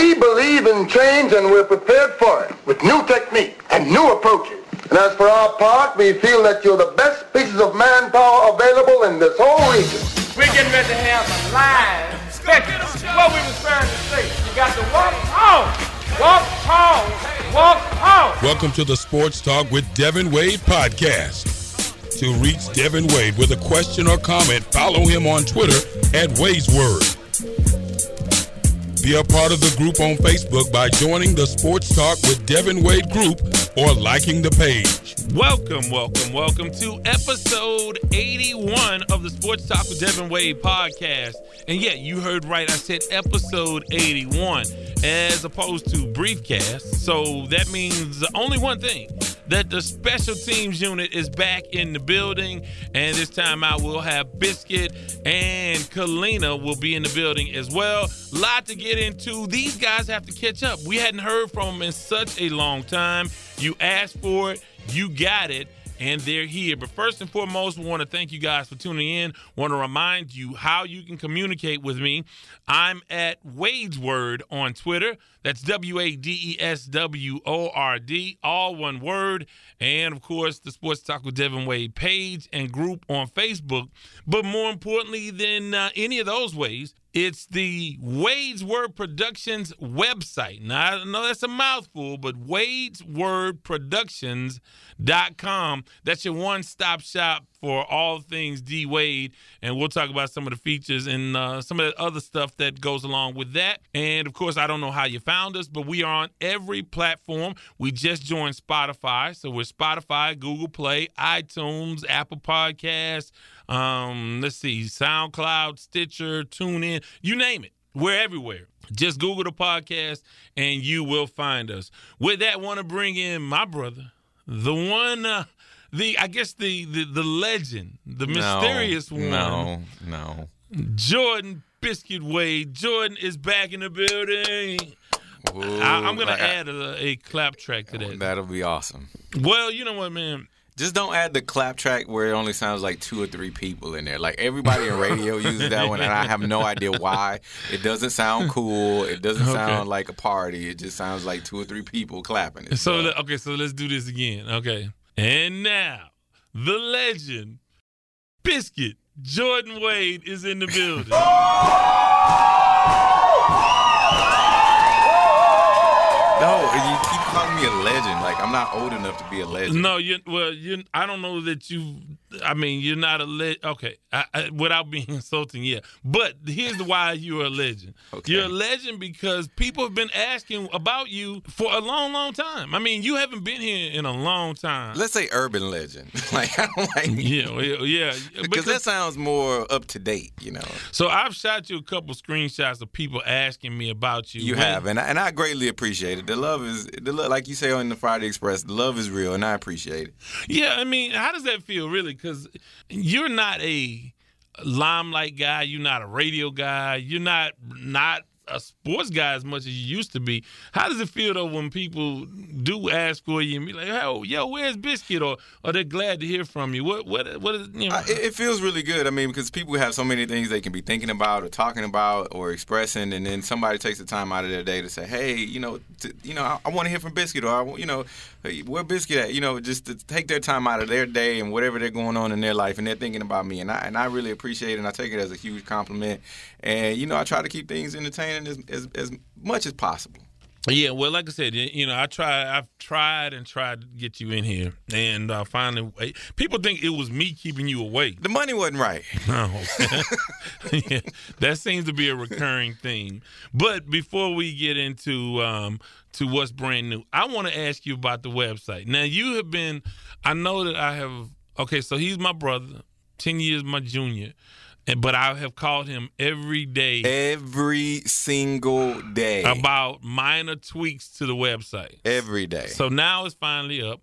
We believe in change and we're prepared for it with new technique and new approaches. And as for our part, we feel that you're the best pieces of manpower available in this whole region. We're getting ready to have a live spectacle. What we was trying to say. You got to walk tall, walk tall, walk tall. Welcome to the Sports Talk with Devin Wade podcast. To reach Devin Wade with a question or comment, follow him on Twitter at Wade's Word. Be a part of the group on Facebook by joining the Sports Talk with Devin Wade group or liking the page. Welcome, welcome, welcome to episode 81 of the Sports Talk with Devin Wade podcast. And yeah, you heard right. I said episode 81 as opposed to briefcast. So that means only one thing that the special teams unit is back in the building. And this time out, we'll have Biscuit and Kalina will be in the building as well. A Lot to get into. These guys have to catch up. We hadn't heard from them in such a long time. You asked for it, you got it and they're here. But first and foremost, we want to thank you guys for tuning in. Want to remind you how you can communicate with me. I'm at Wade's Word on Twitter. That's W A D E S W O R D, all one word. And of course, the Sports Talk with Devin Wade page and group on Facebook. But more importantly than uh, any of those ways, it's the Wade's Word Productions website. Now, I know that's a mouthful, but Wade's Word Productions.com. That's your one stop shop for all things D Wade. And we'll talk about some of the features and uh, some of the other stuff that goes along with that. And of course, I don't know how you found us, but we are on every platform. We just joined Spotify. So we're Spotify, Google Play, iTunes, Apple Podcasts. Um, let's see, SoundCloud, Stitcher, TuneIn, you name it. We're everywhere. Just Google the podcast and you will find us. With that, want to bring in my brother, the one, uh, the I guess the the, the legend, the mysterious no, one. No, no. Jordan Biscuit Wade. Jordan is back in the building. Ooh, I, am gonna like, add a, a clap track to that. That'll be awesome. Well, you know what, man. Just don't add the clap track where it only sounds like two or three people in there. Like everybody in radio uses that one, and I have no idea why. It doesn't sound cool. It doesn't Okay. sound like a party. It just sounds like two or three people clapping. It. So le- okay, so let's do this again. Okay, and now the legend, Biscuit Jordan Wade is in the building. no, you keep calling me a legend. I'm not old enough to be a legend. No, you well, you. I don't know that you. I mean, you're not a legend. Okay, I, I, without being insulting, yeah. But here's the why you're a legend. Okay. You're a legend because people have been asking about you for a long, long time. I mean, you haven't been here in a long time. Let's say urban legend. Like I don't like yeah, yeah, yeah. because that sounds more up to date. You know. so I've shot you a couple screenshots of people asking me about you. You When- have, and I, and I greatly appreciate it. The love is, the love, like you say on the Friday Express, the love is real, and I appreciate it. Yeah, I mean, how does that feel, really? Because you're not a limelight guy. You're not a radio guy. You're not not a sports guy as much as you used to be. How does it feel though when people do ask for you and be like, "Oh, yo, where's Biscuit?" Or, or they're glad to hear from you. What what what is you know? Uh, I, it, feels really good. I mean, because people have so many things they can be thinking about or talking about or expressing, and then somebody takes the time out of their day to say, "Hey, you know, t- you know, I, I want to hear from Biscuit," or I, you know, hey, where Biscuit at? You know, just to take their time out of their day and whatever they're going on in their life, and they're thinking about me, and I and I really appreciate it, and I take it as a huge compliment. And you know, I try to keep things entertaining as as, as much as possible. Yeah, well, like I said, you know, I try, I've tried and tried to get you in here, and uh, finally, eh, people think it was me keeping you awake. The money wasn't right. No, yeah, that seems to be a recurring theme. But before we get into um, to what's brand new, I want to ask you about the website. Now, you have been, I know that I have. Okay, so he's my brother, ten years my junior, but I have called him every day Every single day. about minor tweaks to the website. Every day. So now it's finally up.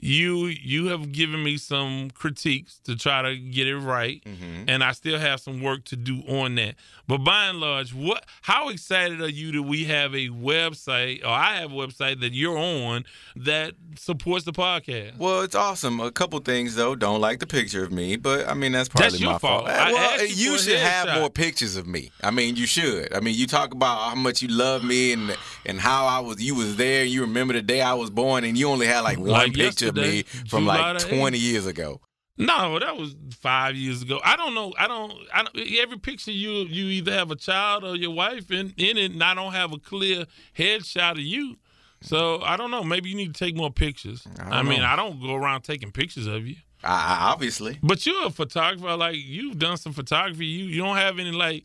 You you have given me some critiques to try to get it right, Mm-hmm. and I still have some work to do on that. But by and large, what how excited are you that we have a website or I have a website that you're on that supports the podcast? Well, it's awesome. A couple things though. Don't like the picture of me, but I mean that's probably That's your my fault. fault. I well, you you should have headshot. more pictures of me. I mean, you should. I mean, you talk about how much you love me and and how I was. You was there. You remember the day I was born, and you only had like one Like picture me from July like the 8th. twenty years ago. No, that was five years ago. I don't know. I don't. I don't. Every picture you you either have a child or your wife in in it, and I don't have a clear headshot of you. So I don't know. Maybe you need to take more pictures. I, don't mean, know. I don't go around taking pictures of you. I, obviously. But you're a photographer. Like you've done some photography. You you don't have any like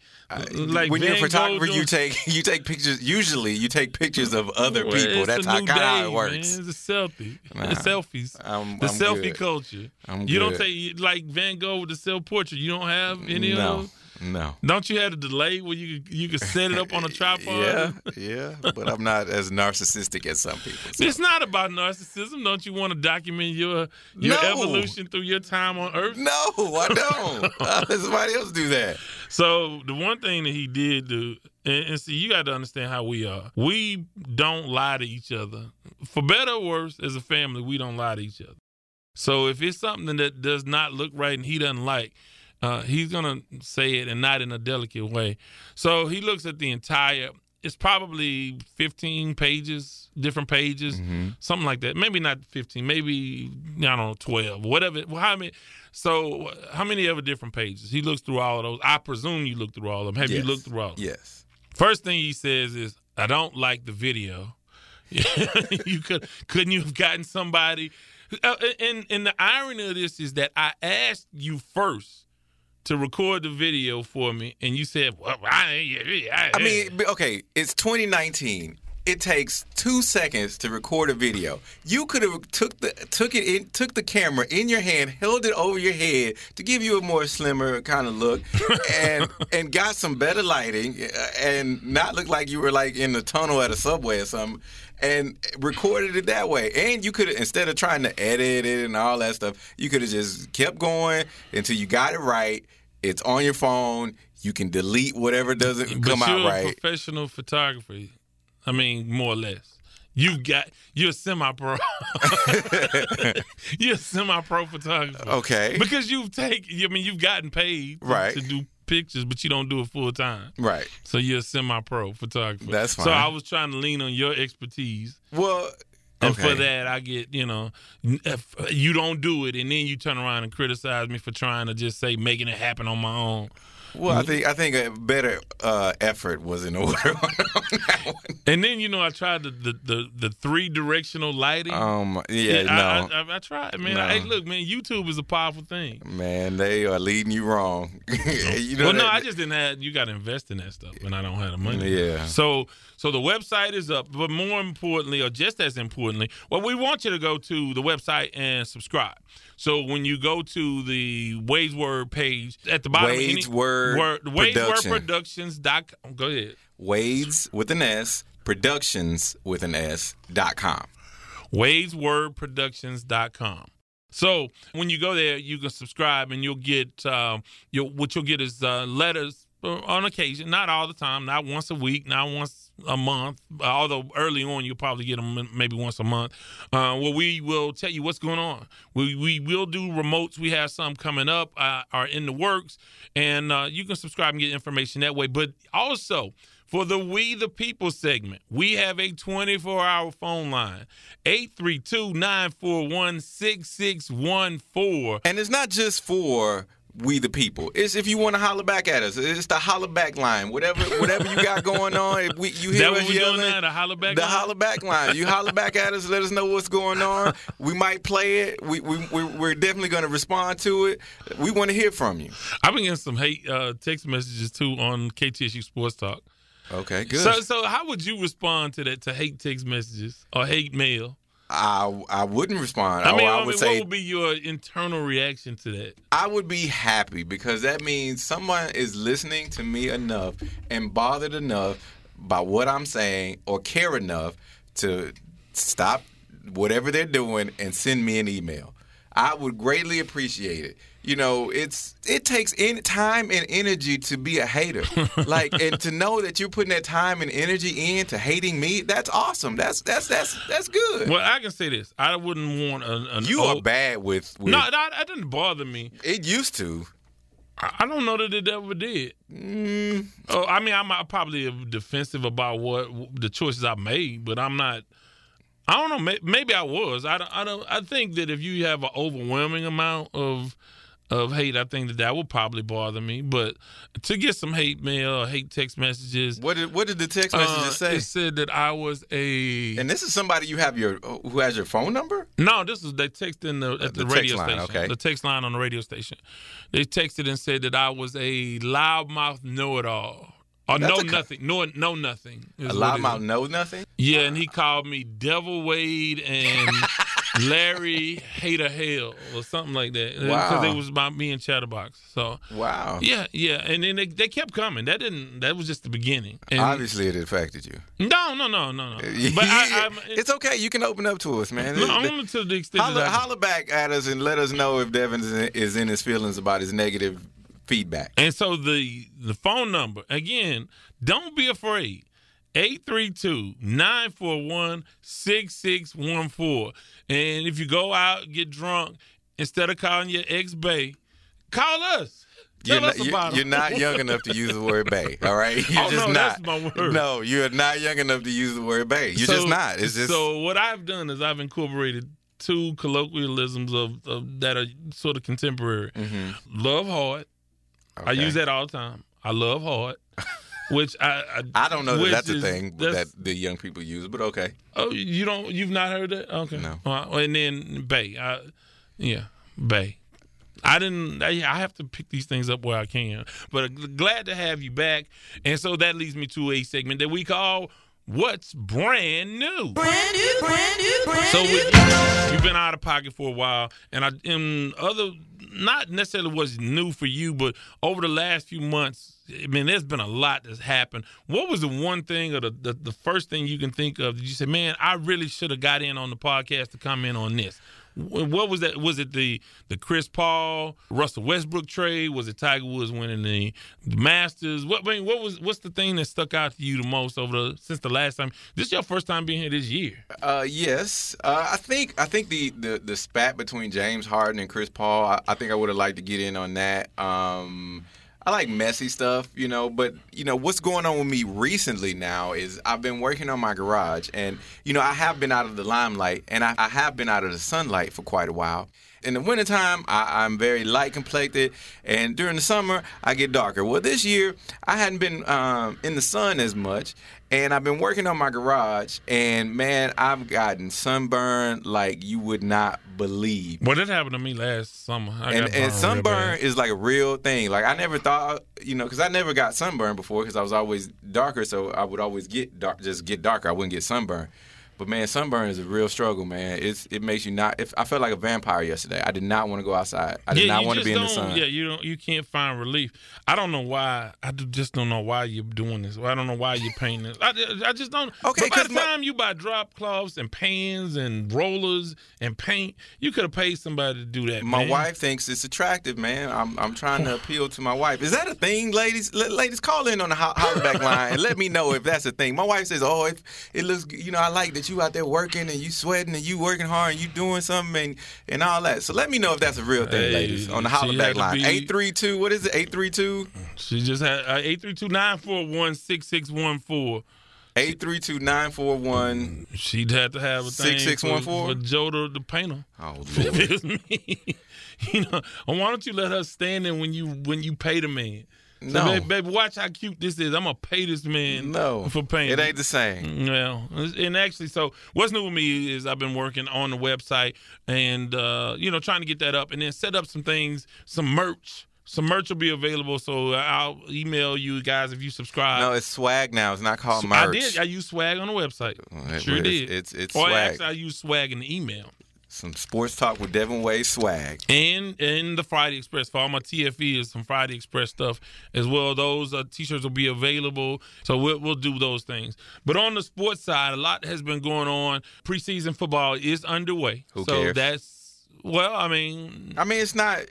like when you're a photographer, you take you take pictures. Usually, you take pictures of other Well, people. That's how kind of how it works. Man. It's a selfie. Nah, the selfies. I'm- the I'm selfie good. culture. I'm you don't take like Van Gogh with the self portrait. You don't have any of no, those. No. Don't you have a delay where you could- you could set it up on a tripod? Yeah, yeah, but I'm not as narcissistic as some people. so. It's not about narcissism. Don't you want to document your your No. evolution through your time on Earth? No, I don't. Uh, Let somebody else do that. So the one thing that he did do, and, and see, you got to understand how we are. We don't lie to each other. For better or worse, as a family, we don't lie to each other. So if it's something that does not look right and he doesn't like, uh, he's gonna say it and not in a delicate way. So he looks at the entire. It's probably 15 pages, different pages, something like that. Maybe not 15, maybe I don't know, 12, whatever. Well, how many? So how many other different pages? He looks through all of those. I presume you looked through all of them. Have you looked through all of them? Yes. First thing he says is, "I don't like the video." you could couldn't you have gotten somebody? Uh, and and the irony of this is that I asked you first to record the video for me, and you said, "Well, I, I, I mean, okay, it's 2019. It takes two seconds to record a video. You could have took the took it in, took the camera in your hand, held it over your head to give you a more slimmer kind of look, and and got some better lighting, and not look like you were like in the tunnel at a subway or something, and recorded it that way. And you could instead of trying to edit it and all that stuff, you could have just kept going until you got it right. It's on your phone. You can delete whatever doesn't but come you're out a right. professional photographer. I mean, more or less. You got you're semi-pro. you're semi-pro photographer. Okay. Because you've taken. I mean, you've gotten paid Right. to do pictures, but you don't do it full time. Right. So you're a semi-pro photographer. That's fine. So. I was trying to lean on your expertise, Well, and okay. for that I get you know, if uh, you don't do it, and then you turn around and criticize me for trying to just say making it happen on my own. Well, I think I think a better uh, effort was in order on that one. And then you know I tried the the, the, the three directional lighting. Um, yeah, I, no, I, I, I tried, man. No. Hey, look, man, YouTube is a powerful thing. man, they are leading you wrong. you know well, no, I just didn't have. You got to invest in that stuff, and I don't have the money. Yeah. So, so the website is up, but more importantly, or just as importantly, well, we want you to go to the website and subscribe. So when you go to the Wade's Word page at the bottom, of any- Wade's Word Word, Wade's Word Productions. Dot, go ahead. Wade's with an S, Productions with an S dot com. Wade's Word productions dot com So when you go there, you can subscribe and you'll get uh, you'll, what you'll get is uh, letters on occasion, not all the time, not once a week, not once a month. Although early on you'll probably get them maybe once a month. Uh, where we will tell you what's going on. We we will do remotes. We have some coming up, uh, are in the works, and uh, you can subscribe and get information that way. But also. For the We the People segment, we have a 24 hour phone line 832 941 6614. And it's not just for we the people. It's if you want to holler back at us. It's the holler back line. Whatever whatever you got going on. If we, you hear us yelling, now? The holler back The line? holler back line. You holler back at us. Let us know what's going on. We might play it. We, we, we we're definitely going to respond to it. We want to hear from you. I've been getting some hate uh, text messages too on KTSU Sports Talk. Okay, good. So, so how would you respond to that, to hate text messages or hate mail? I I wouldn't respond. I mean, I I would mean, say what would be your internal reaction to that? I would be happy because that means someone is listening to me enough and bothered enough by what I'm saying or care enough to stop whatever they're doing and send me an email. I would greatly appreciate it. You know, it's it takes in time and energy to be a hater. like and to know that you're putting that time and energy into hating me, that's awesome. That's that's that's that's good. Well, I can say this: I wouldn't want an. an you old, are bad with, with No, that, that didn't bother me. it used to. I don't know that it ever did. Mm, Oh, I mean, I'm uh, probably defensive about what the choices I made, but I'm not. I don't know. Maybe I was. I don't. I don't. I think that if you have an overwhelming amount of of hate, I think that that would probably bother me. But to get some hate mail, or hate text messages, what did what did the text uh, messages say? it said that I was a. And this is somebody you have your who has your phone number? No, this is they texted in the at the, The text radio line, station. okay. The text line on the radio station. They texted and said that I was a loudmouth know-it-all. Or That's know a nothing. Know know nothing. A loudmouth know nothing. Yeah, and he called me Devil Wade and Larry Hater Hell or something like that. Uh, because Wow. it was about me and Chatterbox. So Wow. yeah, yeah. And then they, they kept coming. That didn't that was just the beginning. And Obviously, it affected you. no, no, no, no, no. But I, I'm, it's okay. You can open up to us, man. no, only to the extent holler, holler back at us and let us know if Devin is in his feelings about his negative feedback. And so the the phone number again, don't be afraid. 832-941-6614. And if you go out get drunk, instead of calling your ex bay, call us. Tell You're us not, about you're, you're not young enough to use the word "bay." All right, you're Oh, just no, not. that's my word. No, you're not young enough to use the word "bay." You're So- just not. It's just so what I've done is I've incorporated two colloquialisms of, of that are sort of contemporary. Love hard. I Mm-hmm. use that all the time. I love hard. Which I I, I don't know that that's a thing that's- that the young people use, but okay. Oh, you don't? You've not heard that? Okay. No. Uh, and then Bay. I, yeah, Bay. I didn't. I, I have to pick these things up where I can. But uh, glad to have you back. And so that leads me to a segment that we call "What's Brand New." Brand new, brand new, brand So new. with, you've been out of pocket for a while, and I and other not necessarily what's new for you, but over the last few months, I mean, there's been a lot that's happened. What was the one thing or the the, the first thing you can think of that you said, man, I really should have got in on the podcast to comment on this? Wh- What was that? Was it the the Chris Paul Russell Westbrook trade? Was it Tiger Woods winning the, the Masters? What I mean, what was what's the thing that stuck out to you the most over the since the last time? This is your first time being here this year. Uh, yes, uh, I think I think the, the the spat between James Harden and Chris Paul. I, I think I would have liked to get in on that. Um, I like messy stuff, you know, but you know what's going on with me recently now is I've been working on my garage, and you know I have been out of the limelight, and I, I have been out of the sunlight for quite a while. In the wintertime, I, I'm very light complected, and during the summer, I get darker. Well, this year, I hadn't been um, in the sun as much, and I've been working on my garage, and man, I've gotten sunburned like you would not believe. Well, that happened to me last summer. I And, got and sunburn is like a real thing. Like I never thought, you know, because I never got sunburned before because I was always darker, so I would always get dark, just get darker. I wouldn't get sunburn. But man, sunburn is a real struggle, man. It's it makes you not. If I felt like a vampire yesterday, I did not want to go outside. I did yeah, not want to be in the sun. Yeah, you don't. You can't find relief. I don't know why. I do- just don't know why you're doing this. I don't know why you're painting this. I, I just don't. Okay, by the my- time you buy drop cloths and pans and rollers and paint, you could have paid somebody to do that. My man. wife thinks it's attractive, man. I'm I'm trying to appeal to my wife. Is that a thing, ladies? L- ladies, call in on the ho- hollaback line and let me know if that's a thing. My wife says, "Oh, it, it looks, you know, I like that you out there working and you sweating and you working hard and you doing something and, and all that." So let me know if that's a real thing, Hey, ladies, on the had hollaback line. be- Eight three two. What is it? Eight three two. She just had uh, eight three two nine four one six six one four. Eight three two nine four one. She'd have to have a thing 6614? for, for Joe the, painter. Oh Lord. it was me, you know, why don't you let her stand there when you when you pay the man? No. baby, baby, watch how cute this is. I'm gonna pay this man No, for paying. it ain't the same. Well, and actually, so what's new with me is I've been working on the website and uh, you know trying to get that up and then set up some things, some merch. Some merch will be available, so I'll email you guys if you subscribe. No, it's swag now. It's not called merch. I did. I use swag on the website. It- sure it's- did. it's- it's or swag. actually, I use swag in the email. Some sports talk with Devin Wade swag. and and the Friday Express for all my TFE is some Friday Express stuff as well. Those uh, t-shirts will be available, so we'll we'll do those things. But on the sports side, a lot has been going on. Preseason football is underway, Who so cares? that's well. I mean, I mean, it's not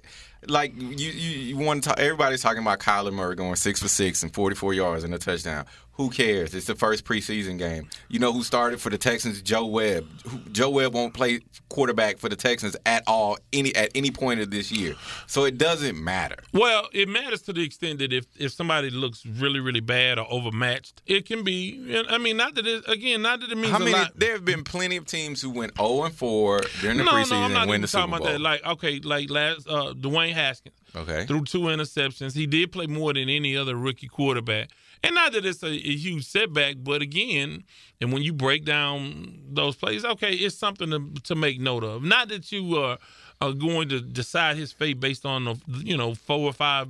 like you you, you want to talk. Everybody's talking about Kyler Murray going six for six and 44 yards and a touchdown. Who cares? It's the first preseason game. You know who started for the Texans? Joe Webb. Joe Webb won't play quarterback for the Texans at all any at any point of this year. So it doesn't matter. Well, it matters to the extent that if if somebody looks really really bad or overmatched, it can be. I mean, not that it again, not that it means a lot. There have been plenty of teams who went 0 and 4 during the no, preseason no, I'm not and win the Super talking Bowl. about that. Like, okay, like last uh, Dwayne Haskins. Okay. threw two interceptions. He did play more than any other rookie quarterback. And not that it's a, a huge setback, but again, and when you break down those plays, okay, it's something to, to make note of. Not that you are, are going to decide his fate based on the you know four or five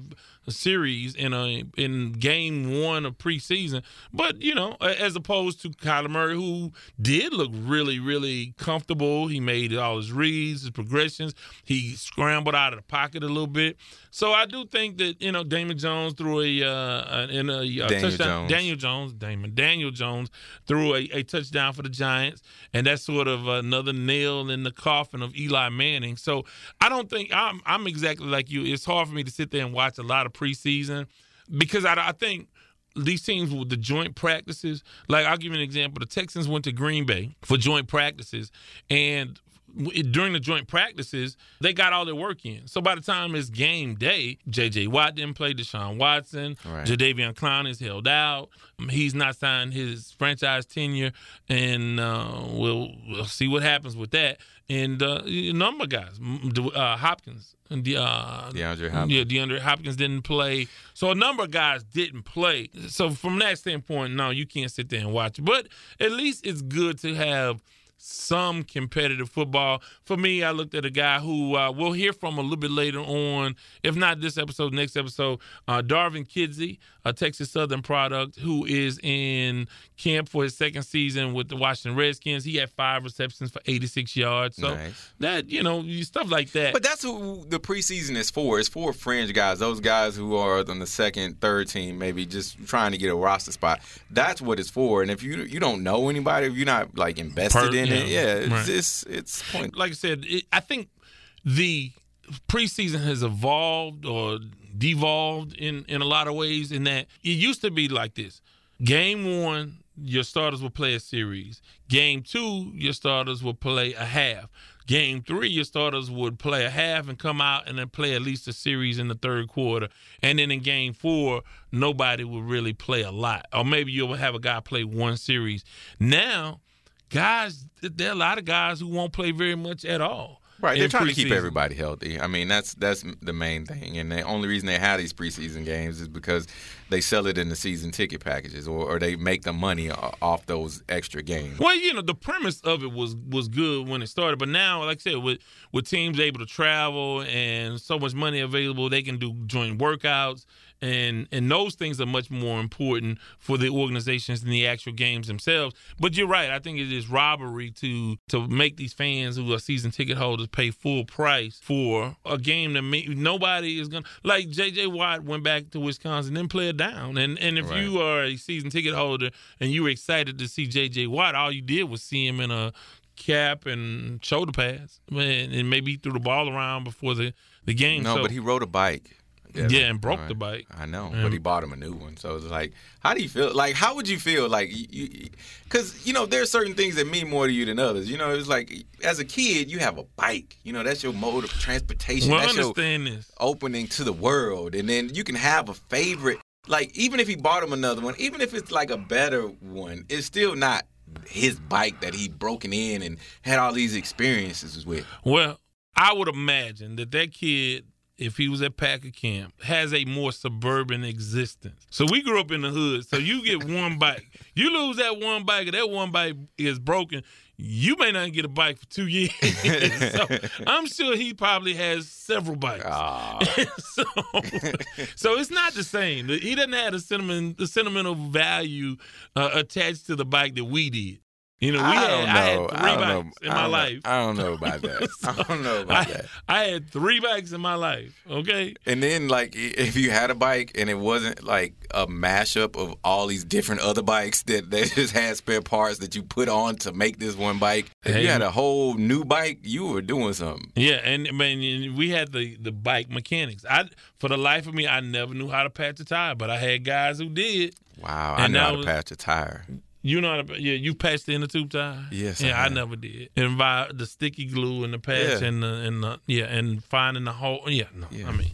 series in a in game one of preseason, but you know as opposed to Kyler Murray, who did look really really comfortable. He made all his reads, his progressions. He scrambled out of the pocket a little bit. So I do think that you know Damon Jones threw a uh, in a, a Daniel touchdown. Jones. Daniel Jones, Damon Daniel Jones threw a, a touchdown for the Giants, and that's sort of another nail in the coffin of Eli Manning. So I don't think I'm I'm exactly like you. It's hard for me to sit there and watch a lot of preseason because I, I think these teams with the joint practices. Like I'll give you an example. The Texans went to Green Bay for joint practices, and during the joint practices, they got all their work in. So by the time it's game day, J.J. Watt didn't play. Deshaun Watson, Right. Jadeveon Clowney is held out. Um, He's not signed his franchise tender, and uh, we'll we'll see what happens with that. And uh, a number of guys, uh, Hopkins, and the uh, DeAndre Hopkins. yeah, DeAndre Hopkins didn't play. So a number of guys didn't play. So from that standpoint, no, you can't sit there and watch. But at least it's good to have some competitive football. For me, I looked at a guy who uh, we'll hear from a little bit later on, if not this episode, next episode, uh, Darvin Kidsy, a Texas Southern product who is in camp for his second season with the Washington Redskins. He had five receptions for 86 yards. So Nice. that, you know, stuff like that. But that's who the preseason is for. It's for fringe guys, those guys who are on the second, third team, maybe just trying to get a roster spot. That's what it's for. And if you you don't know anybody, if you're not like invested Per- in it, yeah, yeah, it's right. it's, it's point. like I said, it, I think the preseason has evolved or devolved in in a lot of ways. In that it used to be like this: game one, your starters will play a series. Game two, your starters will play a half. Game three, your starters would play a half and come out and then play at least a series in the third quarter. And then in game four, nobody would really play a lot. Or maybe you'll have a guy play one series. Now, guys, there are a lot of guys who won't play very much at all. Right, they're trying to keep everybody healthy. I mean, that's that's the main thing. And the only reason they have these preseason games is because they sell it in the season ticket packages, or, or they make the money off those extra games. Well, you know, the premise of it was was good when it started, but now, like I said, with with teams able to travel and so much money available, they can do joint workouts, and and those things are much more important for the organizations than the actual games themselves. But you're right. I think it is robbery to to make these fans who are season ticket holders pay full price for a game that may, nobody is gonna like. J.J. Watt went back to Wisconsin and play it down, and and if Right. you are a season ticket holder and you were excited to see J.J. Watt, all you did was see him in a cap and shoulder pads, and, and maybe threw the ball around before the, the game. No, so, but he rode a bike. Yeah, and broke the bike. I know, Yeah. but he bought him a new one. So it's like, how do you feel? Like, how would you feel? Like, you, because you know, there are certain things that mean more to you than others. You know, it's like as a kid, you have a bike. You know, that's your mode of transportation. well, that's your understand this. opening to the world, and then you can have a favorite. Like, even if he bought him another one, even if it's like a better one, it's still not his bike that he broken in and had all these experiences with. Well, I would imagine that that kid, if he was at Packer camp, has a more suburban existence. So we grew up in the hood. So you get one bike, you lose that one bike, and that one bike is broken. You may not get a bike for two years. so I'm sure he probably has several bikes. so, so it's not the same. He doesn't have the sentiment, the sentimental value uh, attached to the bike that we did. You know, we I had, don't I had know. three I don't know. in I my know. life. I don't know about that. I don't know about I, that. I had three bikes in my life. Okay. And then, like, if you had a bike and it wasn't like a mashup of all these different other bikes that, that just had spare parts that you put on to make this one bike, if Hey. you had a whole new bike, you were doing something. Yeah, and I mean, we had the the bike mechanics. I for the life of me, I never knew how to patch a tire, but I had guys who did. Wow, I know how to was- patch a tire. You know how to? Yeah, you patched in the inner tube tire. Yes, I Yeah, I, have. never did. And by the sticky glue and the patch Yeah. and the and the yeah and finding the hole. Yeah, no, I mean,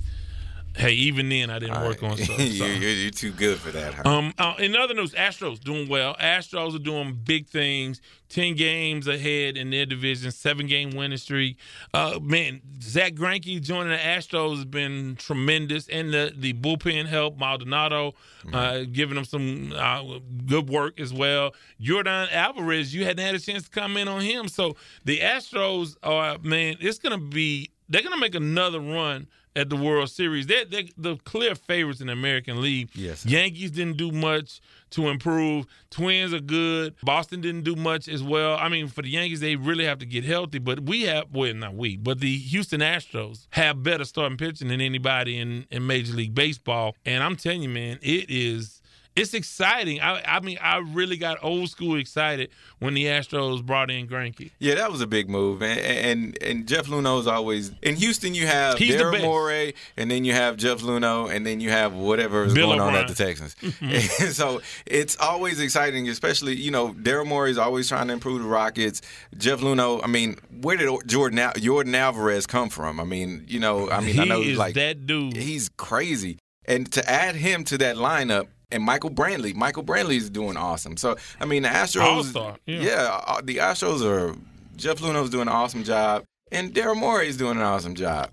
hey, even then I didn't work on stuff. so. you're, you're too good for that, huh? Um, uh, in other news, Astros doing well. Astros are doing big things. Ten games ahead in their division, seven game winning streak. Uh, man, Zack Greinke joining the Astros has been tremendous, and the the bullpen help Maldonado, uh, giving them some uh, good work as well. Jordan Alvarez, you hadn't had a chance to comment on him, so the Astros are man, it's gonna be they're gonna make another run at the World Series. They're, they're the clear favorites in the American League. Yes. Yankees didn't do much to improve. Twins are good. Boston didn't do much as well. I mean, for the Yankees, they really have to get healthy. But we have, well, not we, but the Houston Astros have better starting pitching than anybody in, in Major League Baseball. And I'm telling you, man, it is. It's exciting. I, I mean, I really got old school excited when the Astros brought in Greinke. Yeah, that was a big move, and and, and Jeff Luhnow's always in Houston. You have He's. Morey, and then you have Jeff Luhnow, and then you have whatever is Bill going on at the Texans. So it's always exciting, especially you know Daryl Morey is always trying to improve the Rockets. Jeff Luhnow, I mean, where did Jordan Al- Jordan Alvarez come from? I mean, you know, I mean, he I know is like that dude. he's crazy, and to add him to that lineup. And Michael Brantley, Michael Brantley is doing awesome. So I mean, the Astros, All-star, yeah. yeah, uh, the Astros are. Jeff Luhnow's doing an awesome job, and Daryl Morey is doing an awesome job.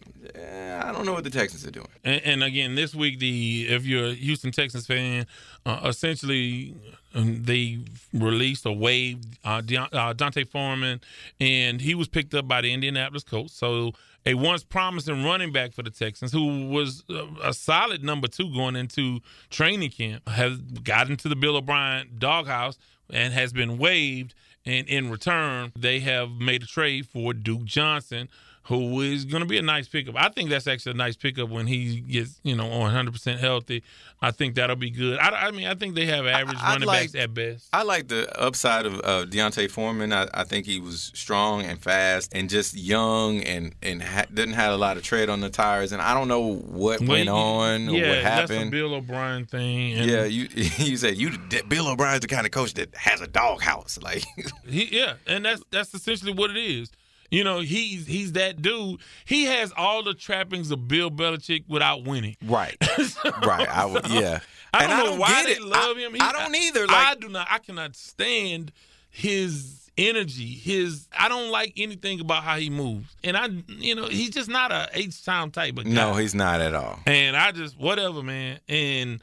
I don't know what the Texans are doing. And, and again, this week, the if you're a Houston Texans fan, uh, essentially um, they released or waived uh, Deon- uh, D'Onta Foreman, and he was picked up by the Indianapolis Colts. So a once promising running back for the Texans, who was a solid number two going into training camp, has gotten to the Bill O'Brien doghouse and has been waived. And in return, they have made a trade for Duke Johnson, who is going to be a nice pickup. I think that's actually a nice pickup when he gets, you know, 100% healthy. I think that'll be good. I, I mean, I think they have average I'd running like- backs at best. I like the upside of uh, D'Onta Foreman. I, I think he was strong and fast and just young and and ha- didn't have a lot of tread on the tires. And I don't know what Well, went you- on or yeah, what that's a happened. Bill O'Brien thing. And yeah, you you said you Bill O'Brien's the kind of coach that has a doghouse. Like He, yeah, and that's that's essentially what it is. You know, he's he's that dude. He has all the trappings of Bill Belichick without winning. right, right. I would yeah. I And don't why get they it. love I- him. I don't either. I do not. I cannot stand his energy. His I don't like anything about how he moves. And I, you know, he's just not a H time type of guy. no, he's not at all. And I just whatever, man. And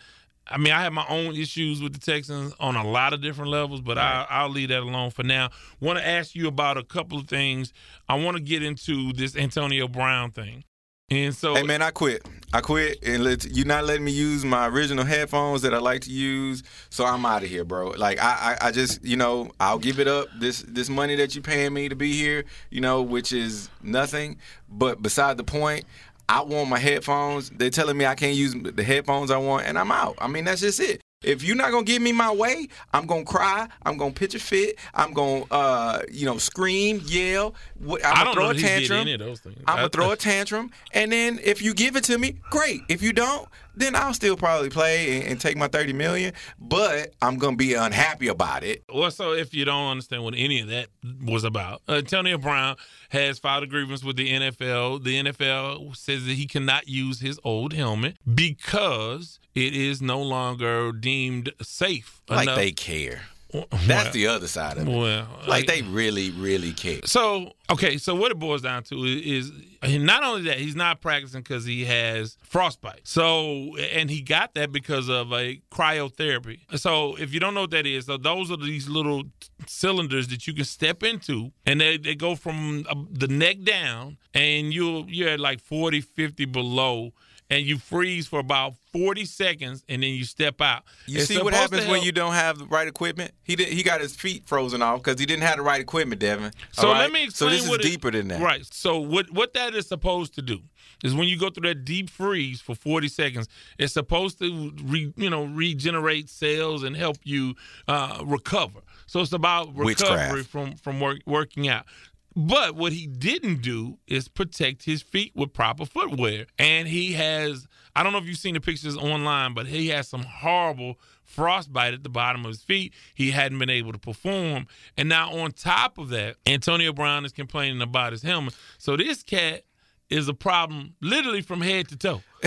I mean, I have my own issues with the Texans on a lot of different levels, but I, I'll leave that alone for now. Want to ask you about a couple of things. I want to get into this Antonio Brown thing. And so, Hey man, I quit. I quit, and let you're not letting me use my original headphones that I like to use. So I'm out of here, bro. Like I, I, I just, you know, I'll give it up. This, this money that you're paying me to be here, you know, which is nothing. But beside the point, I want my headphones. They're telling me I can't use the headphones I want, and I'm out. I mean, that's just it. If you're not gonna give me my way, I'm gonna cry. I'm gonna pitch a fit. I'm gonna, uh, you know, scream, yell. I'm I gonna don't throw know a tantrum. any of those things. I'm I- gonna throw a tantrum, and then if you give it to me, great. If you don't, then I'll still probably play and, and take my thirty million. But I'm gonna be unhappy about it. Well, so if you don't understand what any of that was about, uh, Antonio Brown has filed a grievance with the NFL. The NFL says that he cannot use his old helmet because it is no longer deemed safe. Like enough. they care. Well, That's the other side of it. well, Like they really, really care. So okay, so what it boils down to is, is not only that he's not practicing because he has frostbite. So and he got that because of a cryotherapy. So if you don't know what that is, so those are these little cylinders that you can step into, and they, they go from uh, the neck down, and you you're at like 40, 50 below. And you freeze for about 40 seconds and then you step out. You It's see what happens when you don't have the right equipment? He did, he got his feet frozen off because he didn't have the right equipment, Devin. So All let right? me So this is it- deeper than that. Right. So what what that is supposed to do is when you go through that deep freeze for 40 seconds, it's supposed to re, you know regenerate cells and help you uh, recover. So it's about recovery Witchcraft. from from work, working out. But what he didn't do is protect his feet with proper footwear. And he has, I don't know if you've seen the pictures online, but he has some horrible frostbite at the bottom of his feet. He hadn't been able to perform. And now, on top of that, Antonio Brown is complaining about his helmet. So this cat is a problem literally from head to toe.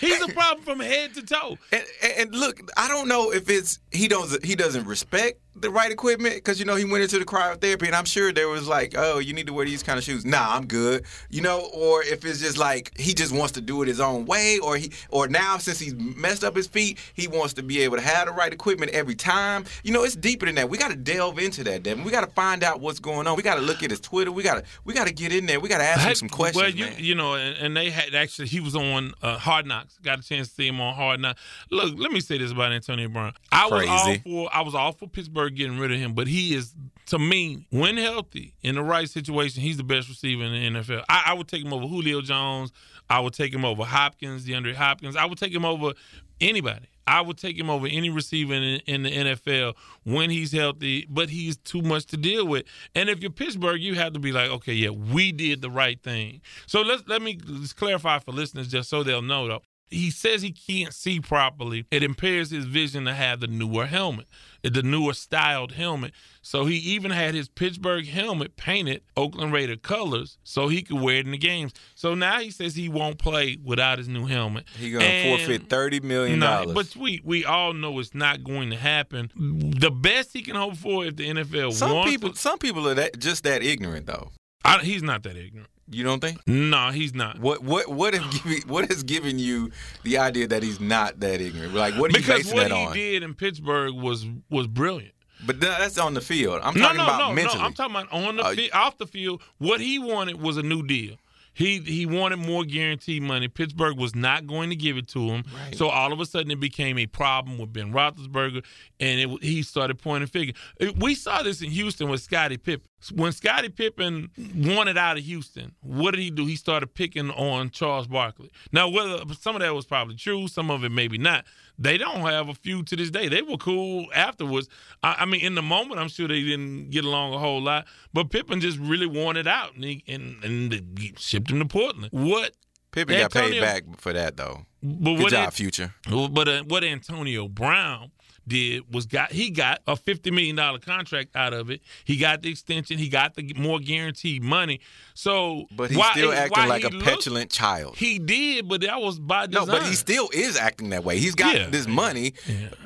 He's a problem from head to toe. And, and- and look, I don't know if it's he doesn't he doesn't respect the right equipment because you know he went into the cryotherapy and I'm sure there was like, oh, you need to wear these kind of shoes. Nah, I'm good. You know, or if it's just like he just wants to do it his own way, or he or now since he's messed up his feet, he wants to be able to have the right equipment every time. You know, it's deeper than that. We got to delve into that, Devin. We got to find out what's going on. We got to look at his Twitter. We got to we got to get in there. We got to ask him some questions, Well, you, you know, and, and they had actually he was on uh, Hard Knocks. Got a chance to see him on Hard Knocks. Look, let me say this about Antonio Brown. I was all for I was all for Pittsburgh getting rid of him, but he is to me when healthy in the right situation, he's the best receiver in the NFL. I, I would take him over Julio Jones. I would take him over Hopkins, DeAndre Hopkins. I would take him over anybody. I would take him over any receiver in, in the NFL when he's healthy, but he's too much to deal with. And if you're Pittsburgh, you have to be like, okay, yeah, we did the right thing. So let's let me just clarify for listeners just so they'll know though. He says he can't see properly. It impairs his vision to have the newer helmet, the newer styled helmet. So he even had his Pittsburgh helmet painted Oakland Raider colors so he could wear it in the games. So now he says he won't play without his new helmet. He gonna And- forfeit thirty million no, dollars. but we we all know it's not going to happen. The best he can hope for if the NFL some wants people, to, some people are that, just that ignorant though. I, he's not that ignorant. You don't think? No, he's not. What what what have given what has given you the idea that he's not that ignorant? Like what are you Because basing what that he did in Pittsburgh was was brilliant. But that's on the field. I'm No, talking no, about no, mentally. no. I'm talking about on the Uh, fi- off the field. What he wanted was a new deal. He he wanted more guaranteed money. Pittsburgh was not going to give it to him. Right. So all of a sudden it became a problem with Ben Roethlisberger, and it, he started pointing finger. Uh, We saw this in Houston with Scottie Pippen. When Scottie Pippen wanted out of Houston, what did he do? He started picking on Charles Barkley. Now, whether some of that was probably true, some of it maybe not. They don't have a feud to this day. They were cool afterwards. I, I mean, in the moment, I'm sure they didn't get along a whole lot. But Pippen just really wanted out, and he, and, and they shipped him to Portland. What? Pippen got paid back for that though. But Good what? job, future. but uh, what Antonio Brown did was got he got a fifty million dollar contract out of it. He got the extension. He got the more guaranteed money. So, But he's why- still acting like a looked- petulant child. He did, but that was by design. No, but he still is acting that way. He's got Yeah. this money,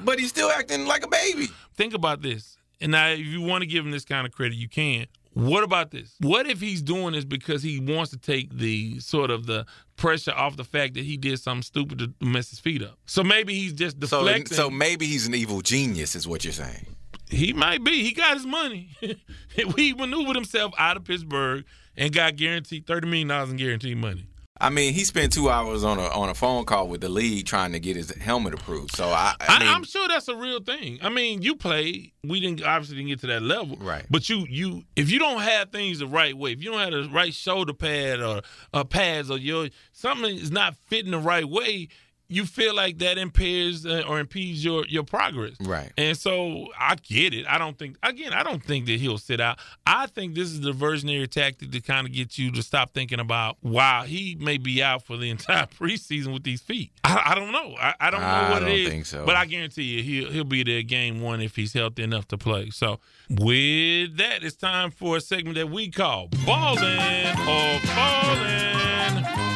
but he's still acting like a baby. think about this. And now, if you want to give him this kind of credit, you can. What about this? What if he's doing this because he wants to take the sort of the pressure off the fact that he did something stupid to mess his feet up? So maybe he's just So, deflecting. so maybe he's an evil genius, is what you're saying. he might be. He got his money. he maneuvered himself out of Pittsburgh and got guaranteed thirty million dollars in guaranteed money. I mean, he spent two hours on a on a phone call with the league trying to get his helmet approved. So I, I I, mean, I'm sure that's a real thing. I mean, you play. We didn't obviously didn't get to that level, Right. But you, you, if you don't have things the right way, if you don't have the right shoulder pad or uh, pads or your something is not fitting the right way, you feel like that impairs uh, or impedes your your progress, Right. And so I get it. I don't think again. I don't think that he'll sit out. I think this is the diversionary tactic to kind of get you to stop thinking about wow he may be out for the entire preseason with these feet. I, I don't know. I, I don't know I what don't it is. think so. But I guarantee you he'll he'll be there game one if he's healthy enough to play. So with that, it's time for a segment that we call Ballin' or Fallin'.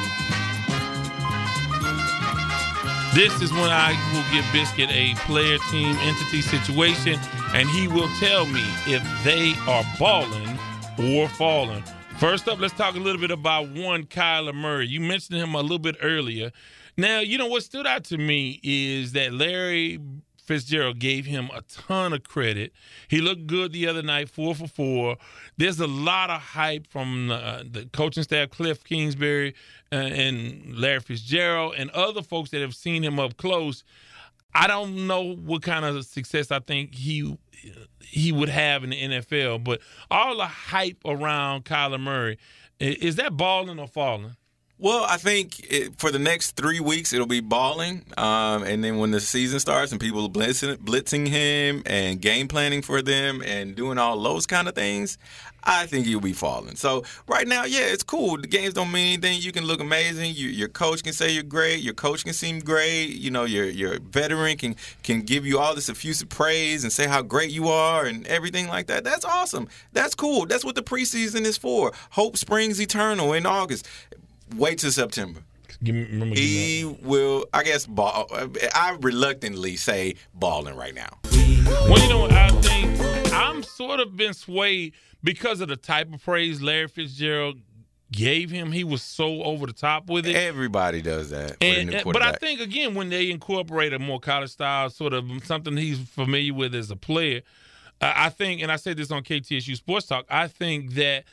This is when I will give Biscuit a player, team, entity situation, and he will tell me if they are balling or falling. First up, let's talk a little bit about one Kyler Murray. You mentioned him a little bit earlier. Now, you know what stood out to me is that Larry Fitzgerald gave him a ton of credit. He looked good the other night, four for four. There's a lot of hype from uh, the coaching staff, Cliff Kingsbury Uh, and Larry Fitzgerald, and other folks that have seen him up close. I don't know what kind of success I think he he would have in the NFL, but all the hype around Kyler Murray is that balling or falling? Well, I think it, for the next three weeks it'll be balling, um, and then when the season starts and people are blitzing, blitzing him and game planning for them and doing all those kind of things, I think he'll be falling. So right now, yeah, it's cool. The games don't mean anything. You can look amazing. You, your coach can say you're great. Your coach can seem great. You know, your your veteran can can give you all this effusive praise and say how great you are and everything like that. That's awesome. That's cool. That's what the preseason is for. Hope springs eternal in August wait till September. Me, he will, I guess, ball. I reluctantly say balling right now. Well, you know, I think I'm sort of been swayed because of the type of praise Larry Fitzgerald gave him. He was so over the top with it. Everybody does that. And, but I think again, when they incorporate a more college style, sort of something he's familiar with as a player, I think, and I said this on KTSU Sports Talk, I think that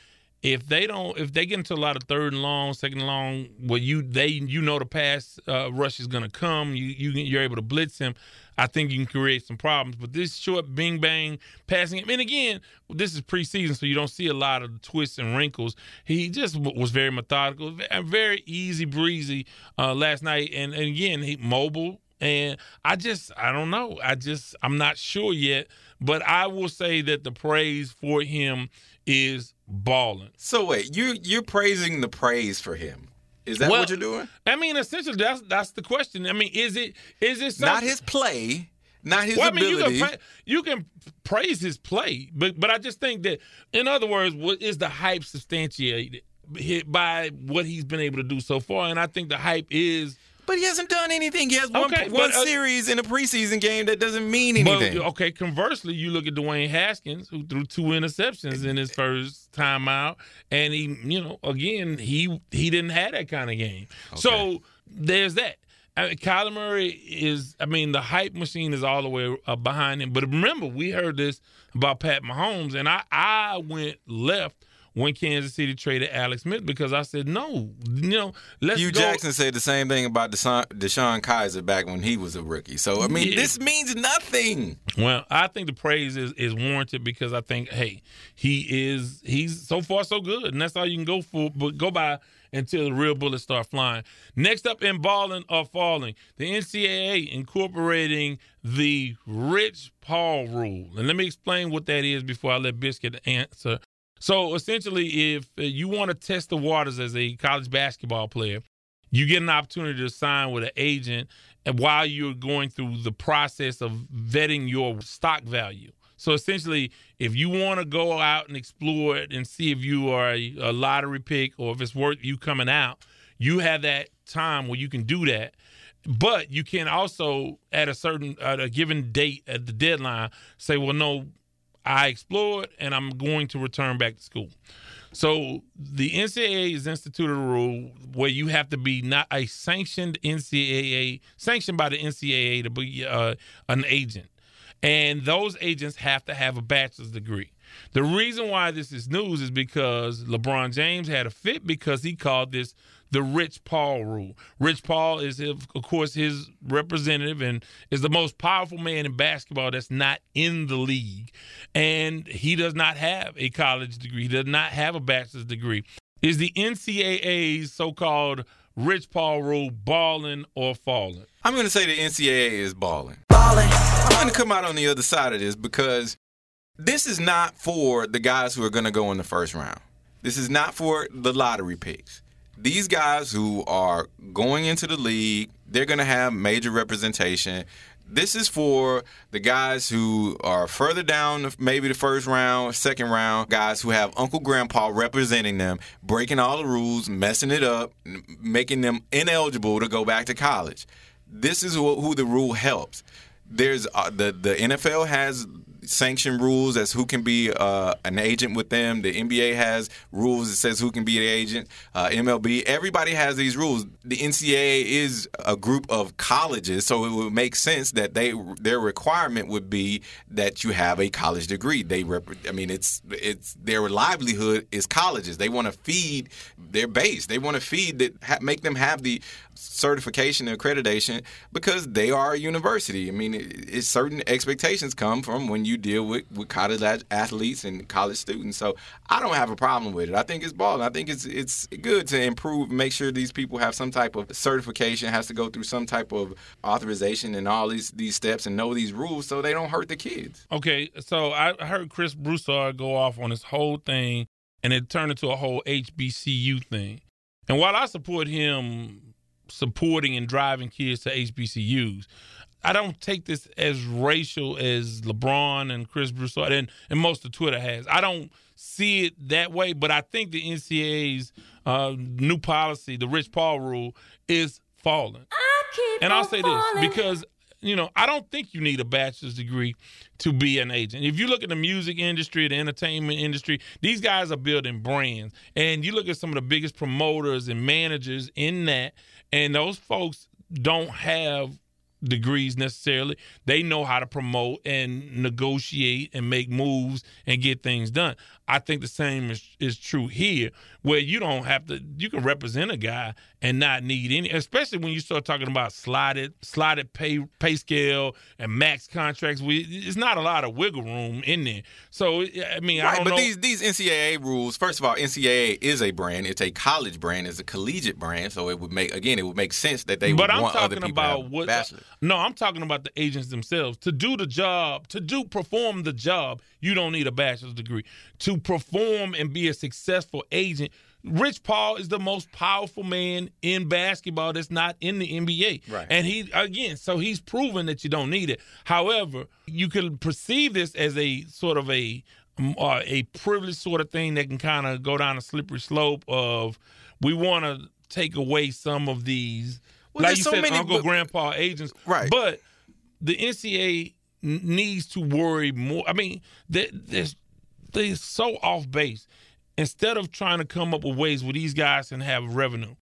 if they don't if they get into a lot of third and long, second and long, well you they you know the pass uh, rush is going to come, you you you're able to blitz him. I think you can create some problems. But this short bing bang passing, him. and again, this is preseason, so you don't see a lot of twists and wrinkles. He just was very methodical, very easy breezy uh, last night, and, and again, he mobile. And I just, I don't know. I just, I'm not sure yet. But I will say that the praise for him is balling. So wait, you you're praising the praise for him. Is that well, what you're doing? I mean, essentially, that's that's the question. I mean, is it is it not his play, not his well? I mean, you can, you can praise his play, but but I just think that, in other words, what is the hype substantiated by what he's been able to do so far? And I think the hype is but he hasn't done anything. He has one, okay, one but, uh, series in a preseason game that doesn't mean anything. But, okay, conversely, you look at Dwayne Haskins, who threw two interceptions in his first time out, and he, you know, again, he he didn't have that kind of game. Okay. So there's that. I mean, Kyler Murray is, I mean, the hype machine is all the way uh, behind him. But remember, we heard this about Pat Mahomes, and I, I went left when Kansas City traded Alex Smith because I said no, you know, let's Hue go. Jackson said the same thing about DeShone Kizer back when he was a rookie. So I mean, yeah. this means nothing. Well, I think the praise is is warranted because I think hey, he is he's so far so good, and that's all you can go for. But go by until the real bullets start flying. Next up in balling or falling, the NCAA incorporating the Rich Paul rule. And let me explain what that is before I let Biscuit answer so essentially, if uh, you want to test the waters as a college basketball player, you get an opportunity to sign with an agent while you're going through the process of vetting your stock value. So essentially, if you want to go out and explore it and see if you are a, a lottery pick or if it's worth you coming out, you have that time where you can do that. But you can also, at a certain, at a given date at the deadline, say, well, no, I explored and I'm going to return back to school. So the NCAA has instituted a rule where you have to be not a sanctioned NCAA, sanctioned by the NCAA to be uh, an agent. And those agents have to have a bachelor's degree. The reason why this is news is because LeBron James had a fit because he called this the Rich Paul rule. Rich Paul is, of course, his representative and is the most powerful man in basketball that's not in the league. And he does not have a college degree, he does not have a bachelor's degree. Is the NCAA's so called Rich Paul rule balling or falling? I'm going to say the NCAA is balling. Balling. I'm going to come out on the other side of this because this is not for the guys who are going to go in the first round. This is not for the lottery picks these guys who are going into the league, they're going to have major representation. This is for the guys who are further down, maybe the first round, second round, guys who have Uncle Grandpa representing them, breaking all the rules, messing it up, making them ineligible to go back to college. This is who, the rule helps. There's uh, the the NFL has sanctioned rules as who can be uh, an agent with them. The NBA has rules that says who can be the agent. Uh, MLB, everybody has these rules. The NCAA is a group of colleges, so it would make sense that they their requirement would be that you have a college degree. They, rep- I mean, it's it's their livelihood is colleges. They want to feed their base. They want to feed that ha- make them have the certification and accreditation because they are a university. I mean, it, it's certain expectations come from when you deal with, with college athletes and college students. So I don't have a problem with it. I think it's balling. I think it's it's good to improve, make sure these people have some type of certification, has to go through some type of authorization and all these these steps and know these rules so they don't hurt the kids. Okay, so I heard Chris Broussard go off on this whole thing, and it turned into a whole HBCU thing. And while I support him supporting and driving kids to HBCUs. I don't take this as racial as LeBron and Chris Broussard and, and most of Twitter has. I don't see it that way, but I think the NCAA's uh, new policy, the Rich Paul rule, is falling. and I'll say falling. this because you know, I don't think you need a bachelor's degree to be an agent. If you look at the music industry, the entertainment industry, these guys are building brands. And you look at some of the biggest promoters and managers in that, and those folks don't have degrees necessarily. They know how to promote and negotiate and make moves and get things done. I think the same is, is true here, where you don't have to. You can represent a guy and not need any, especially when you start talking about slotted, slotted pay pay scale and max contracts. We it's not a lot of wiggle room in there. So I mean, right, I don't but know. these these NCAA rules. First of all, NCAA is a brand. It's a college brand. It's a collegiate brand. So it would make again, it would make sense that they but would I'm want talking other people about what. No, I'm talking about the agents themselves. To do the job, to do perform the job, you don't need a bachelor's degree. To perform and be a successful agent, Rich Paul is the most powerful man in basketball that's not in the NBA. Right. And he again, so he's proven that you don't need it. However, you can perceive this as a sort of a um, uh, a privileged sort of thing that can kind of go down a slippery slope of we want to take away some of these Well, like there's you so said, many- uncle, but- grandpa agents. Right. But the NCAA needs to worry more. I mean, they, they're, they're so off base. Instead of trying to come up with ways where these guys can have revenue,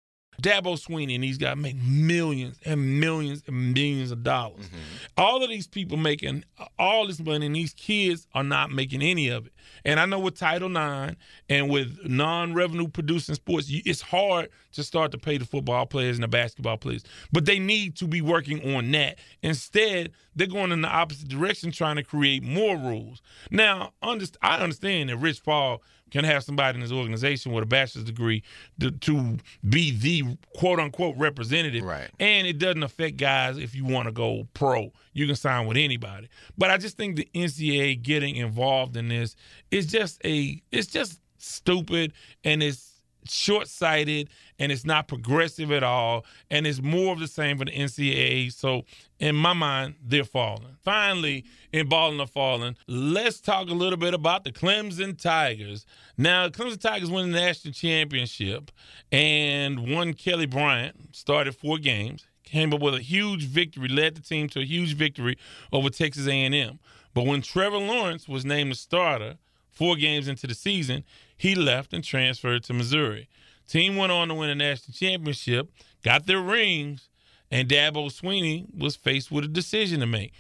Dabo Swinney and these guys make millions and millions and millions of dollars. Mm-hmm. All of these people making all this money, and these kids are not making any of it. And I know with Title IX and with non-revenue producing sports, it's hard to start to pay the football players and the basketball players. But they need to be working on that. Instead, they're going in the opposite direction, trying to create more rules. Now, I understand that Rich Paul can have somebody in his organization with a bachelor's degree to, to be the quote unquote representative. Right. And it doesn't affect guys if you want to go pro. You can sign with anybody. But I just think the NCAA getting involved in this is just a it's just stupid and it's short sighted and it's not progressive at all. And it's more of the same for the NCAA. So in my mind, they're falling. Finally, in balling or falling, let's talk a little bit about the Clemson Tigers. Now, Clemson Tigers won the national championship and one Kelly Bryant started four games, came up with a huge victory, led the team to a huge victory over Texas A&M. But when Trevor Lawrence was named the starter, four games into the season, he left and transferred to Missouri. Team went on to win a national championship, got their rings, and Dabo Swinney was faced with a decision to make.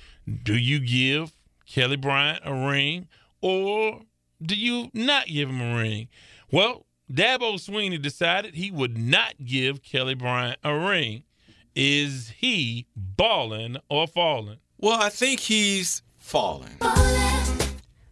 Do you give Kelly Bryant a ring or do you not give him a ring? Well, Dabo Swinney decided he would not give Kelly Bryant a ring. Is he balling or falling? Well, I think he's fallen.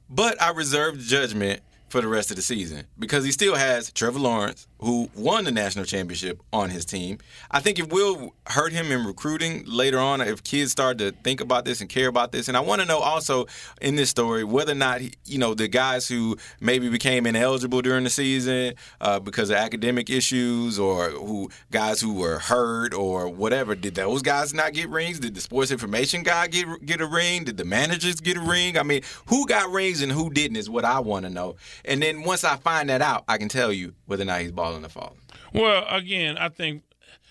But I reserve judgment for the rest of the season because he still has Trevor Lawrence, who won the national championship on his team. I think it will hurt him in recruiting later on if kids start to think about this and care about this. And I want to know also in this story whether or not, you know, the guys who maybe became ineligible during the season uh, because of academic issues or who guys who were hurt or whatever, did those guys not get rings? Did the sports information guy get get a ring? Did the managers get a ring? I mean, who got rings and who didn't is what I want to know. And then once I find that out, I can tell you whether or not he's balling or falling. Well, again, I think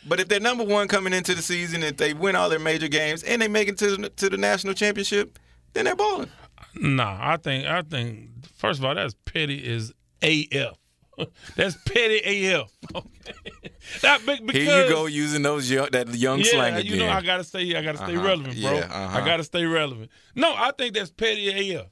But if they're number one coming into the season, if they win all their major games and they make it to the, to the national championship, then they're balling. Nah, I think I think first of all that's petty is AF. that's petty AF. Okay. that, because, Here you go using those young, that young yeah, slang again. you know I gotta stay I gotta stay Uh-huh. relevant, bro. Yeah, uh-huh. I gotta stay relevant. No, I think that's petty AF.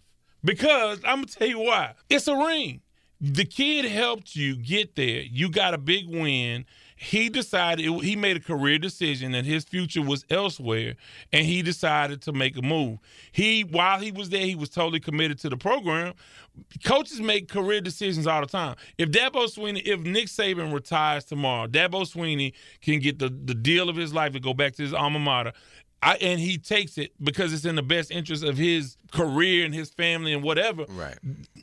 Because I'm gonna tell you why. It's a ring. The kid helped you get there. You got a big win. He decided he made a career decision that his future was elsewhere, and he decided to make a move. He while he was there, he was totally committed to the program. Coaches make career decisions all the time. If Dabo Swinney, if Nick Saban retires tomorrow, Dabo Swinney can get the, the deal of his life to go back to his alma mater. I, and he takes it because it's in the best interest of his career and his family and whatever. Right.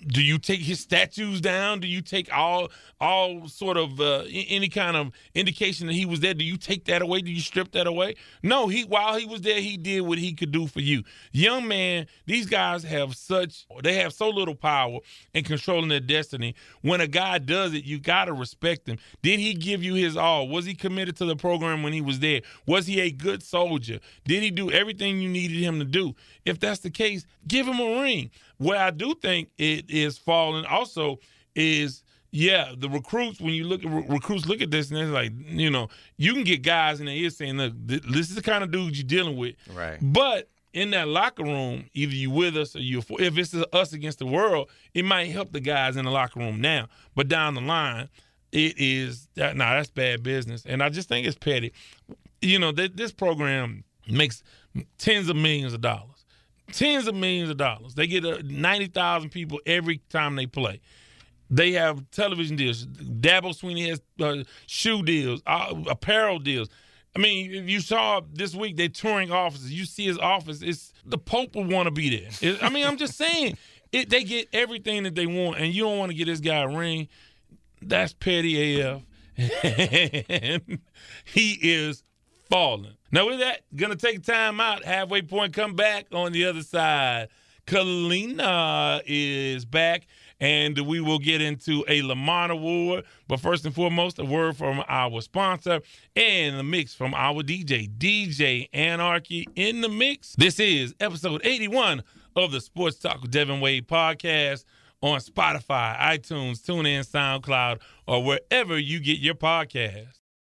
Do you take his statues down? Do you take all all sort of uh, any kind of indication that he was there? Do you take that away? Do you strip that away? No. He while he was there, he did what he could do for you, young man. These guys have such they have so little power in controlling their destiny. When a guy does it, you gotta respect him. Did he give you his all? Was he committed to the program when he was there? Was he a good soldier? Did he do everything you needed him to do? If that's the case, give him a ring. Where I do think it is falling also is yeah, the recruits when you look at re- recruits look at this and they're like, you know, you can get guys in their ear saying, look, th- this is the kind of dudes you're dealing with. Right. But in that locker room, either you with us or you if it's us against the world, it might help the guys in the locker room now. But down the line, it is that nah, that's bad business. And I just think it's petty. You know, th- this program makes tens of millions of dollars. Tens of millions of dollars. They get uh, 90,000 people every time they play. They have television deals. Dabo Swinney has uh, shoe deals, uh, apparel deals. I mean, if you saw this week, they're touring offices. You see his office. It's the Pope would want to be there. It- I mean, I'm just saying, it, they get everything that they want, and you don't want to get this guy a ring. That's petty AF. and he is falling. Now, with that, gonna take time out. Halfway point, come back on the other side. Kalina is back, and we will get into a Lamont Award. But first and foremost, a word from our sponsor and the mix from our DJ, DJ Anarchy in the mix. This is episode 81 of the Sports Talk with Devin Wade podcast on Spotify, iTunes, TuneIn, SoundCloud, or wherever you get your podcast.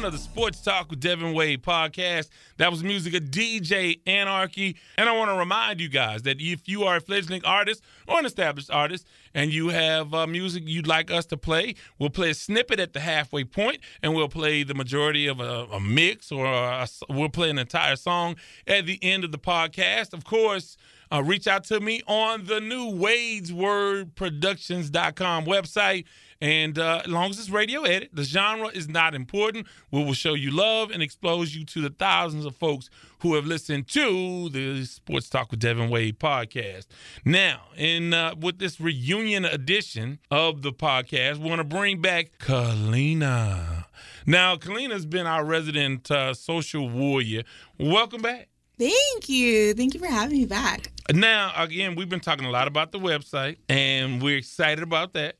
81 of the Sports Talk with Devin Wade podcast. That was music of DJ Anarchy. And I want to remind you guys that if you are a fledgling artist or an established artist and you have uh, music you'd like us to play, we'll play a snippet at the halfway point and we'll play the majority of a, a mix or a, we'll play an entire song at the end of the podcast. Of course, uh, reach out to me on the new Wade's Word wadeswordproductions.com website. And uh, as long as it's radio edit, the genre is not important. We will show you love and expose you to the thousands of folks who have listened to the Sports Talk with Devin Wade podcast. Now, in uh, with this reunion edition of the podcast, we want to bring back Kalina. Now, Kalina's been our resident uh, social warrior. Welcome back. Thank you. Thank you for having me back. Now, again, we've been talking a lot about the website, and we're excited about that.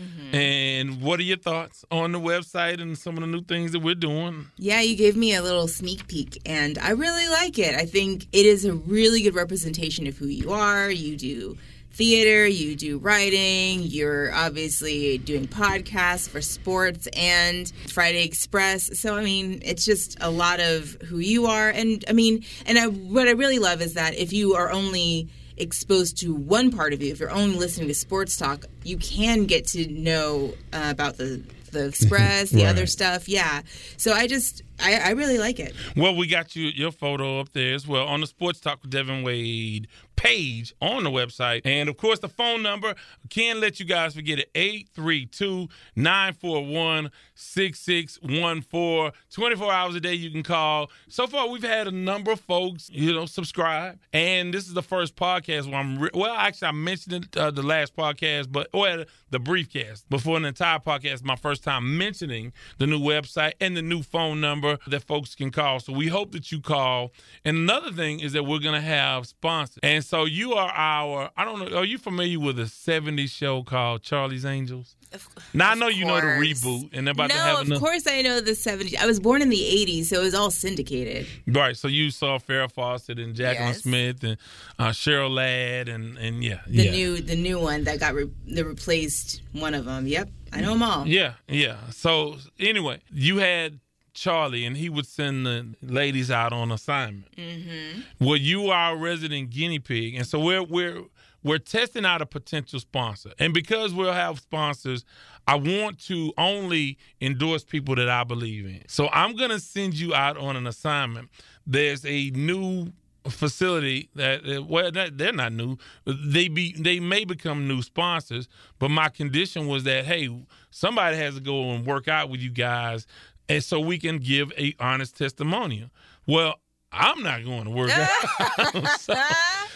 Mm-hmm. And what are your thoughts on the website and some of the new things that we're doing? Yeah, you gave me a little sneak peek, and I really like it. I think it is a really good representation of who you are. You do theater, you do writing, you're obviously doing podcasts for sports and Friday Express. So, I mean, it's just a lot of who you are. And I mean, and I, what I really love is that if you are only exposed to one part of you, if you're only listening to sports talk, you can get to know uh, about the the express, the Right. other stuff. Yeah. So I just I, I really like it. Well, we got you your photo up there as well on the Sports Talk with Devin Wade page on the website. And of course, the phone number, can't let you guys forget it 832 941 6614. 24 hours a day you can call. So far, we've had a number of folks, you know, subscribe. And this is the first podcast where I'm, re- well, actually, I mentioned it uh, the last podcast, but, or the briefcast before an entire podcast, my first time mentioning the new website and the new phone number that folks can call. So we hope that you call. And another thing is that we're going to have sponsors. And so you are our, I don't know, are you familiar with a 70s show called Charlie's Angels? Of, Now I know you know the reboot, and they're about no, to have No, of course I know the 70s. I was born in the 80s, so it was all syndicated. Right, so you saw Farrah Fawcett and Jacqueline Yes. Smith and uh, Cheryl Ladd and and yeah, The yeah. new the new one that got re- that replaced one of them. Yep, I know them all. Yeah, yeah. So anyway, you had Charlie, and he would send the ladies out on assignment. Mm-hmm. Well, you are a resident guinea pig, and so we're we're we're testing out a potential sponsor, and because we'll have sponsors, I want to only endorse people that I believe in. So I'm gonna send you out on an assignment. There's a new facility that well they're not new they be they may become new sponsors but my condition was that hey somebody has to go and work out with you guys and so we can give a honest testimonial. Well i'm not going to work out. So,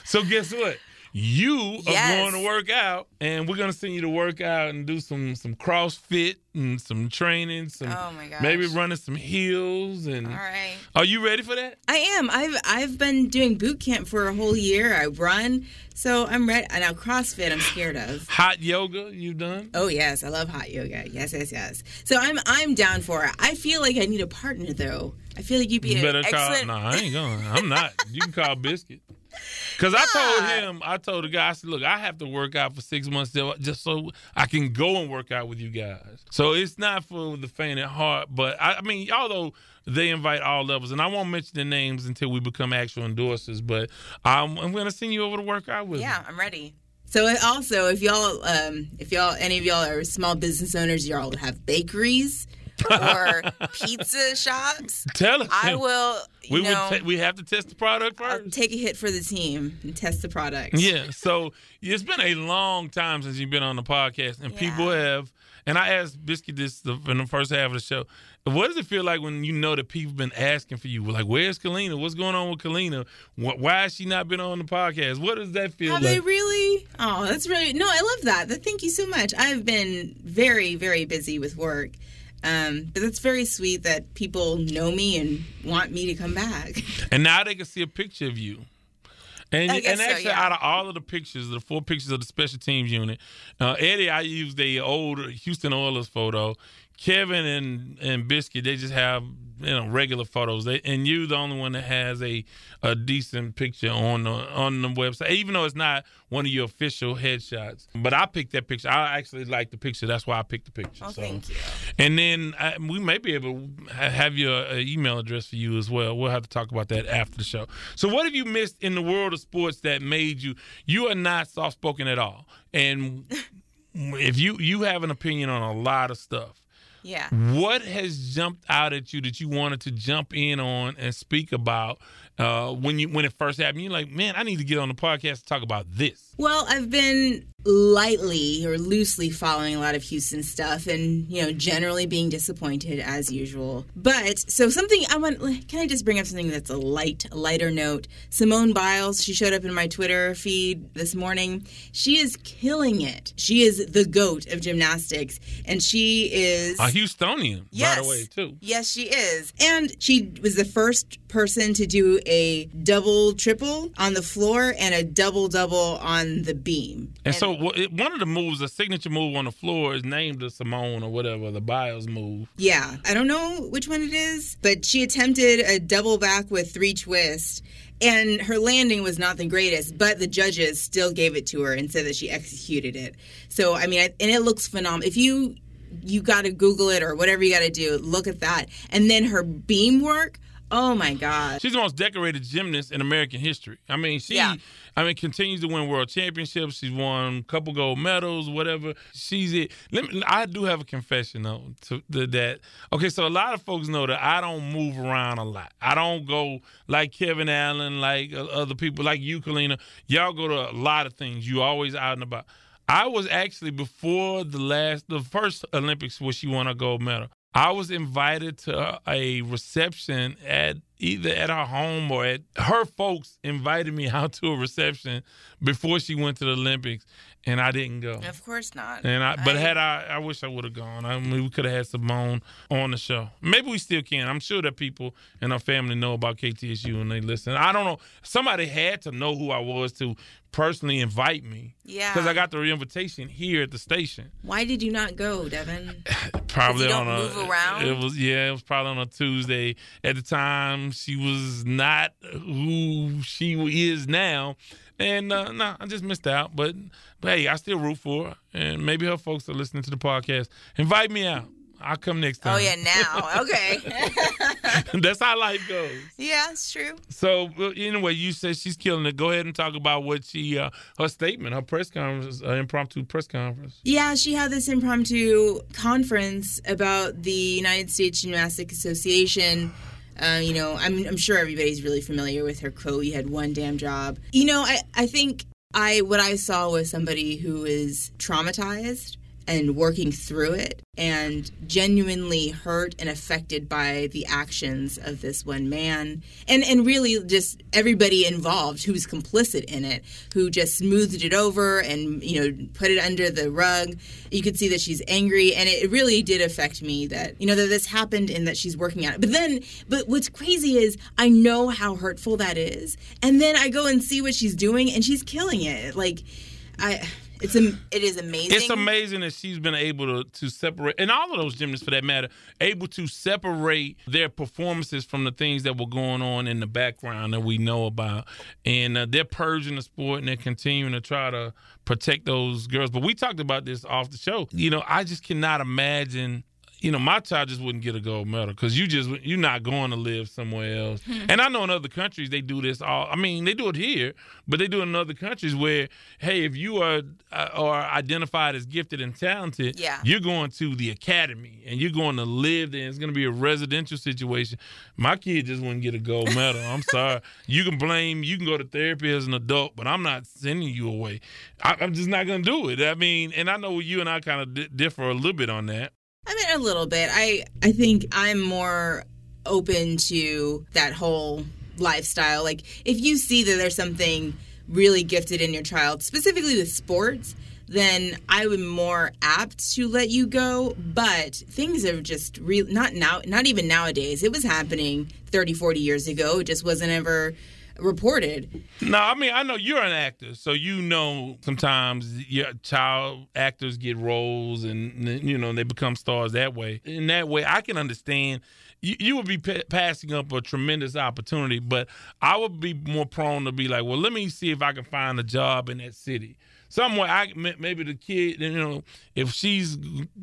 so guess what you are going to work out and we're going to send you to work out and do some some crossfit and some training some Oh my gosh. maybe running some hills and All right. are you ready for that I am. I've I've been doing boot camp for a whole year. I run, so I'm ready. Now CrossFit, I'm scared of. hot yoga you've done Oh yes, I love hot yoga. Yes, yes, yes. So I'm I'm down for it. I feel like I need a partner though. I feel like you'd be You an better excellent. call. No, I ain't going. I'm not. You can call Biscuit. Cause I told him, I told the guy, I said, look, I have to work out for six months just so I can go and work out with you guys. So it's not for the faint at heart, but I, I mean, although they invite all levels, and I won't mention the names until we become actual endorsers, but I'm, I'm going to send you over to work out with. Yeah, me. I'm ready. So also, if y'all, um, if y'all, any of y'all are small business owners, y'all have bakeries or pizza shops. Tell us. I will. We know, would. ta- we have to test the product 1st I'll take a hit for the team and test the product. Yeah. So it's been a long time since you've been on the podcast, and people have. And I asked Biscuit this in the first half of the show. What does it feel like when you know that people have been asking for you? Like, where's Kalina? What's going on with Kalina? Why has she not been on the podcast? What does that feel Have like? they really? Oh, that's really no. I love that. Thank you so much. I've been very, very busy with work, um, but that's very sweet that people know me and want me to come back. And now they can see a picture of you. And, and so, actually, yeah. out of all of the pictures, the four pictures of the special teams unit, uh, Eddie, I used the old Houston Oilers photo. Kevin and and Biscuit, they just have you know regular photos. They, and you, the only one that has a, a decent picture on the on the website, even though it's not one of your official headshots. But I picked that picture. I actually like the picture. That's why I picked the picture. Oh, so. thank you. And then uh, we may be able to have your uh, email address for you as well. We'll have to talk about that after the show. So, what have you missed in the world of sports that made you? You are not soft spoken at all, and if you you have an opinion on a lot of stuff. Yeah. What has jumped out at you that you wanted to jump in on and speak about uh, when you when it first happened? You're like, man, I need to get on the podcast to talk about this. Well, I've been lightly or loosely following a lot of Houston stuff and, you know, generally being disappointed as usual. But so something I want can I just bring up something that's a light, a lighter note? Simone Biles, she showed up in my Twitter feed this morning. She is killing it. She is the goat of gymnastics and she is A Houstonian, Yes. by the way, too. Yes, she is. And she was the first person to do a double triple on the floor and a double double on the beam. And so it- one of the moves, a signature move on the floor, is named the Simone or whatever, the Biles move. Yeah, I don't know which one it is, but she attempted a double back with three twists. And her landing was not the greatest, but the judges still gave it to her and said that she executed it. So, I mean, I, and it looks phenomenal. If you you got to Google it or whatever you got to do, look at that. And then her beam work. Oh my God. She's the most decorated gymnast in American history. I mean, she, Yeah. I mean, continues to win world championships. She's won a couple gold medals, whatever. She's it. Let me, I do have a confession though to, to that. Okay, so a lot of folks know that I don't move around a lot. I don't go like Kevin Allen, like uh, other people, like you, Kalina. Y'all go to a lot of things. You always out and about. I was actually before the last, the first Olympics where she won a gold medal. I was invited to a reception at either at her home or at her folks invited me out to a reception before she went to the Olympics, and I didn't go. Of course not. And I, but had I, I wish I would have gone. I mean, we could have had Simone on the show. Maybe we still can. I'm sure that people in our family know about KTSU and they listen. I don't know. Somebody had to know who I was to personally invite me. Yeah. Because I got the invitation here at the station. Why did you not go, Devin? Probably on a move around? It was yeah, it was probably on a Tuesday. At the time, she was not who she is now, and uh, no, I just missed out. But but hey, I still root for her, and maybe her folks are listening to the podcast. Invite me out. I'll come next time. Oh yeah, now. Okay. That's how life goes. yeah, it's true. So anyway, you said she's killing it. Go ahead and talk about what she, uh, her statement, her press conference, uh, impromptu press conference. Yeah, she had this impromptu conference about the United States Gymnastic Association. Uh, you know, I'm, I'm sure everybody's really familiar with her quote, you had one damn job. You know, I, I think I what I saw was somebody who is traumatized and working through it and genuinely hurt and affected by the actions of this one man. And and really just everybody involved who's complicit in it who just smoothed it over and you know put it under the rug. You could see that she's angry and it really did affect me that you know that this happened and that she's working on it. But then but what's crazy is i know how hurtful that is and then i go and see what she's doing and she's killing it. Like i it's am- it is amazing It's amazing that she's been able to, to separate, and all of those gymnasts for that matter, able to separate their performances from the things that were going on in the background that we know about. And uh, they're purging the sport and they're continuing to try to protect those girls. But we talked about this off the show. You know, I just cannot imagine. You know, my child just wouldn't get a gold medal because you just you're not going to live somewhere else. and I know in other countries they do this all. I mean, they do it here, but they do it in other countries where, hey, if you are uh, are identified as gifted and talented, Yeah. you're going to the academy and you're going to live there. It's going to be a residential situation. My kid just wouldn't get a gold medal. I'm sorry. You can blame. You can go to therapy as an adult, but I'm not sending you away. I, I'm just not going to do it. I mean, and I know you and I kind of di- differ a little bit on that. I mean, a little bit. I I think I'm more open to that whole lifestyle. Like, if you see that there's something really gifted in your child, specifically with sports, then I would more apt to let you go. But things are just real. Not now. Not even nowadays. It was happening 30, 40 years ago. It just wasn't ever reported. No, I mean I know you're an actor, so you know sometimes your child actors get roles, and you know they become stars that way. In that way, I can understand. You, you would be pa- passing up a tremendous opportunity, but I would be more prone to be like, well, let me see if I can find a job in that city. Somewhere, I maybe the kid, you know, if she's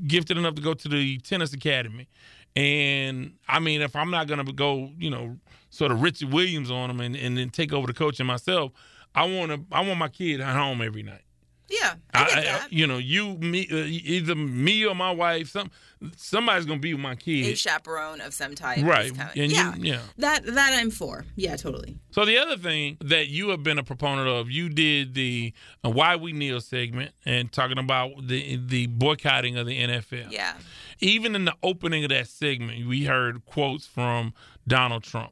gifted enough to go to the tennis academy, and I mean, if I'm not gonna go, you know, sort of Richard Williams on them and, and then take over the coaching myself, I want to, I want my kid at home every night. Yeah, I get that. you know, you, me, uh, either me or my wife, some somebody's gonna be with my a kid, chaperone of some type. right? and yeah, you, yeah. that that I'm for. Yeah, totally. So the other thing that you have been a proponent of, you did the uh, "Why We Kneel" segment and talking about the the boycotting of the NFL. Yeah. Even in the opening of that segment, we heard quotes from Donald Trump.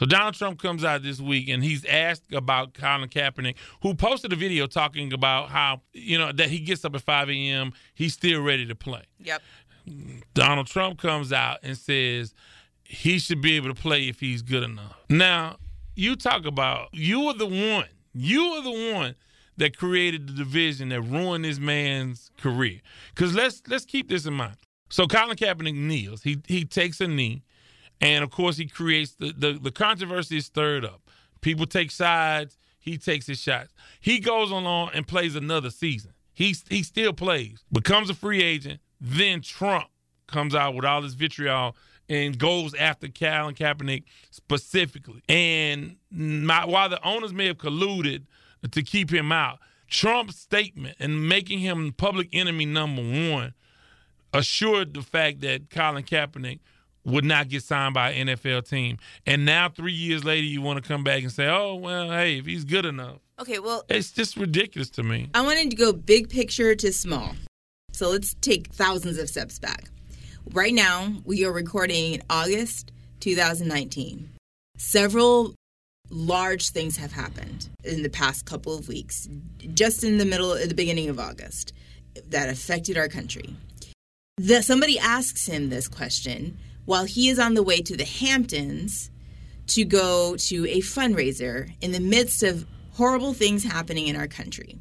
So Donald Trump comes out this week and he's asked about Colin Kaepernick, who posted a video talking about how you know that he gets up at 5 a.m. He's still ready to play. Yep. Donald Trump comes out and says he should be able to play if he's good enough. Now, you talk about you are the one, you are the one that created the division that ruined this man's career. Because let's let's keep this in mind. So Colin Kaepernick kneels. He he takes a knee, and of course he creates the the, the controversy is stirred up. People take sides. He takes his shots. He goes along and plays another season. He he still plays, becomes a free agent. Then Trump comes out with all this vitriol and goes after Colin Kaepernick specifically. And my, while the owners may have colluded to keep him out, Trump's statement and making him public enemy number one assured the fact that Colin Kaepernick would not get signed by an NFL team. And now, three years later, you want to come back and say, oh, well, hey, if he's good enough. Okay. Well, It's just ridiculous to me. I wanted to go big picture to small. So let's take thousands of steps back. Right now, we are recording in August 2019. Several large things have happened in the past couple of weeks, just in the middle, at the beginning of August, that affected our country. The, somebody asks him this question while he is on the way to the Hamptons to go to a fundraiser in the midst of horrible things happening in our country.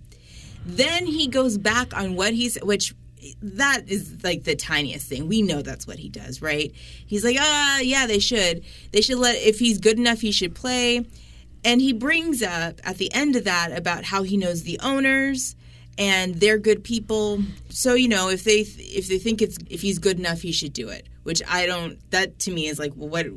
Then he goes back on what he's, which that is like the tiniest thing. We know that's what he does, right? He's like, ah, yeah, they should. They should let, if he's good enough, he should play. And he brings up at the end of that about how he knows the owners and they're good people. So you know, if they if they think it's if he's good enough, he should do it. Which I don't. That to me is like, well, what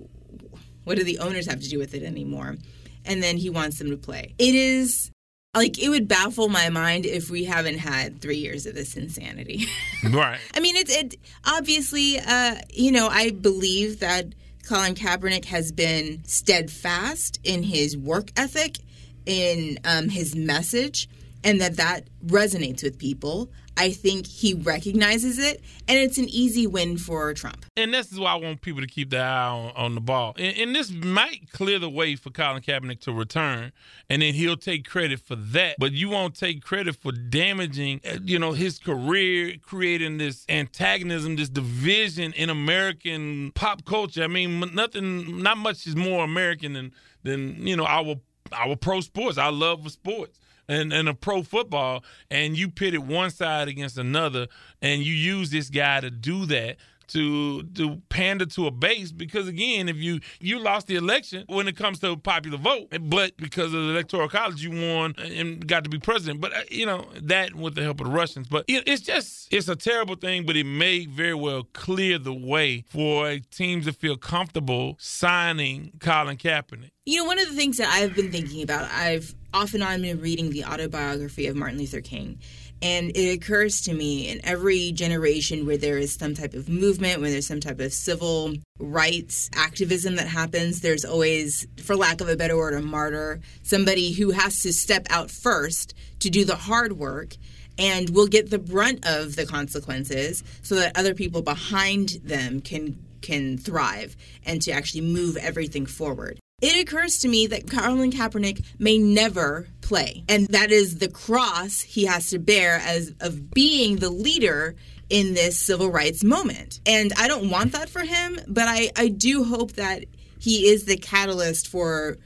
what do the owners have to do with it anymore? And then he wants them to play. It is like it would baffle my mind if we haven't had three years of this insanity. Right. I mean, it's it obviously. Uh, you know, I believe that Colin Kaepernick has been steadfast in his work ethic, in um, his message, and that that resonates with people. I think he recognizes it, and it's an easy win for Trump. And this is why I want people to keep their eye on, on the ball. And, and this might clear the way for Colin Kaepernick to return, and then he'll take credit for that. But you won't take credit for damaging, uh, you know, his career, creating this antagonism, this division in American pop culture. I mean, nothing, not much is more American than than you know our our pro sports, our love for sports and, and a pro football, and you pitted one side against another, and you use this guy to do that to to pander to a base because again if you you lost the election when it comes to popular vote but because of the electoral college you won and got to be president. But uh, you know that with the help of the russians. But it, it's just it's a terrible thing but it may very well clear the way for teams to feel comfortable signing colin kaepernick. You know, one of the things that I've been thinking about, I've off and on been reading the autobiography of Martin Luther King. And it occurs to me in every generation where there is some type of movement, when there's some type of civil rights activism that happens, there's always, for lack of a better word, a martyr, somebody who has to step out first to do the hard work and will get the brunt of the consequences so that other people behind them can can thrive and to actually move everything forward. It occurs to me that Colin Kaepernick may never play, and that is the cross he has to bear as of being the leader in this civil rights moment. And I don't want that for him, but I, I do hope that he is the catalyst for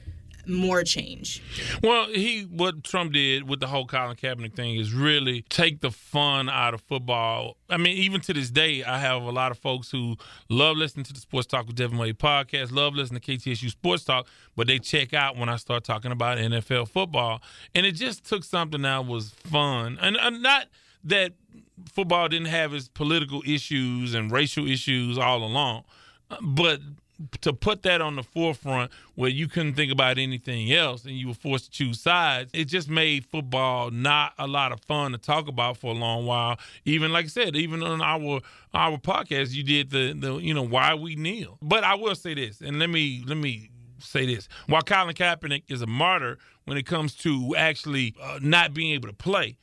more change. Well, he what Trump did with the whole Colin Kaepernick thing is really take the fun out of football. I mean, even to this day, I have a lot of folks who love listening to the Sports Talk with Devin Wade podcast, love listening to KTSU Sports Talk, but they check out when I start talking about NFL football, and it just took something that was fun, and, and not that football didn't have its political issues and racial issues all along, but to put that on the forefront where you couldn't think about anything else and you were forced to choose sides, it just made football not a lot of fun to talk about for a long while. Even like I said, even on our our podcast, you did the the you know why we kneel. But I will say this, and let me let me say this: while Colin Kaepernick is a martyr when it comes to actually uh, not being able to play.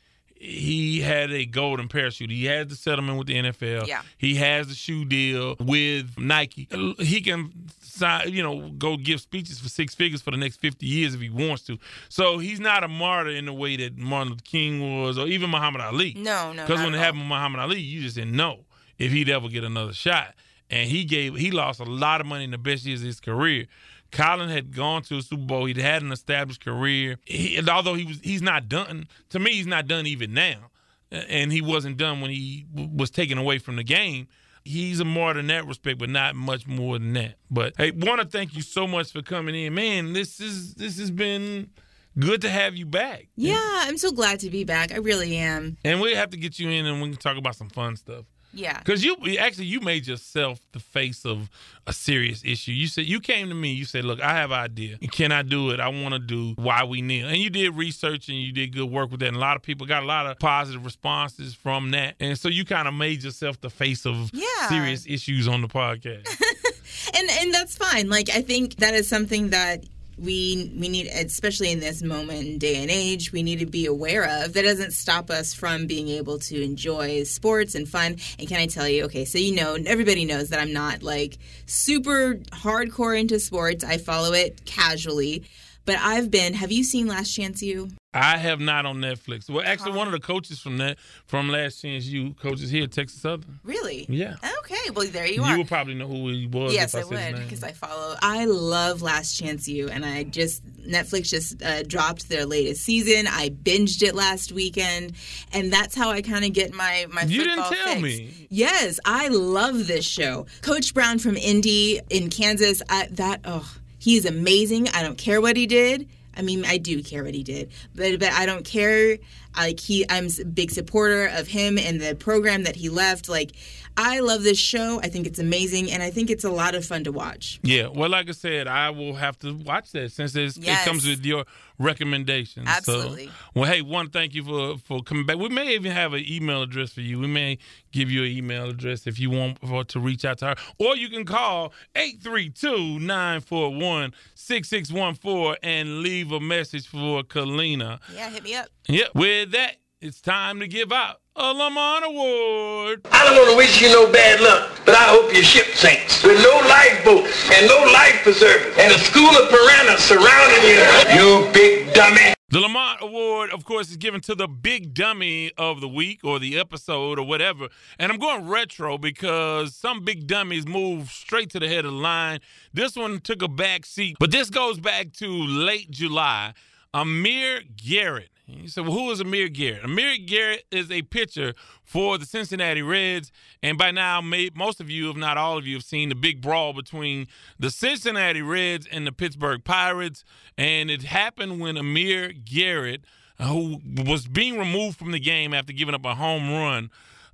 He had a golden parachute. He has the settlement with the NFL. Yeah. He has the shoe deal with Nike. He can sign, you know, go give speeches for six figures for the next 50 years if he wants to. So he's not a martyr in the way that Martin Luther King was or even Muhammad Ali. No, no, Because when it all. happened with Muhammad Ali, you just didn't know if he'd ever get another shot. And he gave he lost a lot of money in the best years of his career. Colin had gone to a Super Bowl. He'd had an established career. He, and although he was he's not done. To me, he's not done even now. And he wasn't done when he w- was taken away from the game. He's a martyr in that respect, but not much more than that. But hey, want to thank you so much for coming in, man. This is this has been good to have you back. Yeah, I'm so glad to be back. I really am. And we have to get you in, and we can talk about some fun stuff. Yeah. Because you actually you made yourself the face of a serious issue. You said you came to me. You said, "Look, I have an idea. Can I do it? I want to do why we kneel." And you did research and you did good work with that. And a lot of people got a lot of positive responses from that. And so you kind of made yourself the face of Yeah. serious issues on the podcast. and and that's fine like i think that is something that we we need especially in this moment day and age we need to be aware of that doesn't stop us from being able to enjoy sports and fun. And can i tell you okay so you know everybody knows that i'm not like super hardcore into sports. I follow it casually. But i've been have you seen Last Chance U I have not on Netflix. Well, actually, one of the coaches from that from Last Chance U coaches here at Texas Southern. really Yeah. okay well there you, You, are You would probably know who he was. Yes, if I I, would because I follow. I love Last Chance U, and I just Netflix just uh, dropped their latest season. I binged it last weekend, and that's how I kind of get my my. You didn't tell fix. me. Yes, I love this show. Coach Brown from Indy in Kansas. I, that oh, he's amazing. I don't care what he did. I mean, I do care what he did, but but I don't care. Like he, I'm a big supporter of him and the program that he left. Like, I love this show. I think it's amazing, and I think it's a lot of fun to watch. Yeah, well, like I said, I will have to watch that since it's, Yes. it comes with your recommendations. So- Absolutely. well, hey, one, thank you for for coming back. We may even have an email address for you. We may give you an email address if you want for, to reach out to her, or you can call 832-941-6614 and leave a message for Kalina. Yeah, hit me up. Yep. With that, it's time to give out a Lamont Award. I don't want to wish you no bad luck, but I hope your ship sinks with no lifeboats and no life preservers and a school of piranhas surrounding you. You big dummy. The Lamont Award, of course, is given to the big dummy of the week or the episode or whatever. And I'm going retro because some big dummies move straight to the head of the line. This one took a back seat, but this goes back to late July. Amir Garrett. You said, well, who is Amir Garrett? Amir Garrett is a pitcher for the Cincinnati Reds. And by now, may, most of you, if not all of you, have seen the big brawl between the Cincinnati Reds and the Pittsburgh Pirates. And it happened when Amir Garrett, who was being removed from the game after giving up a home run,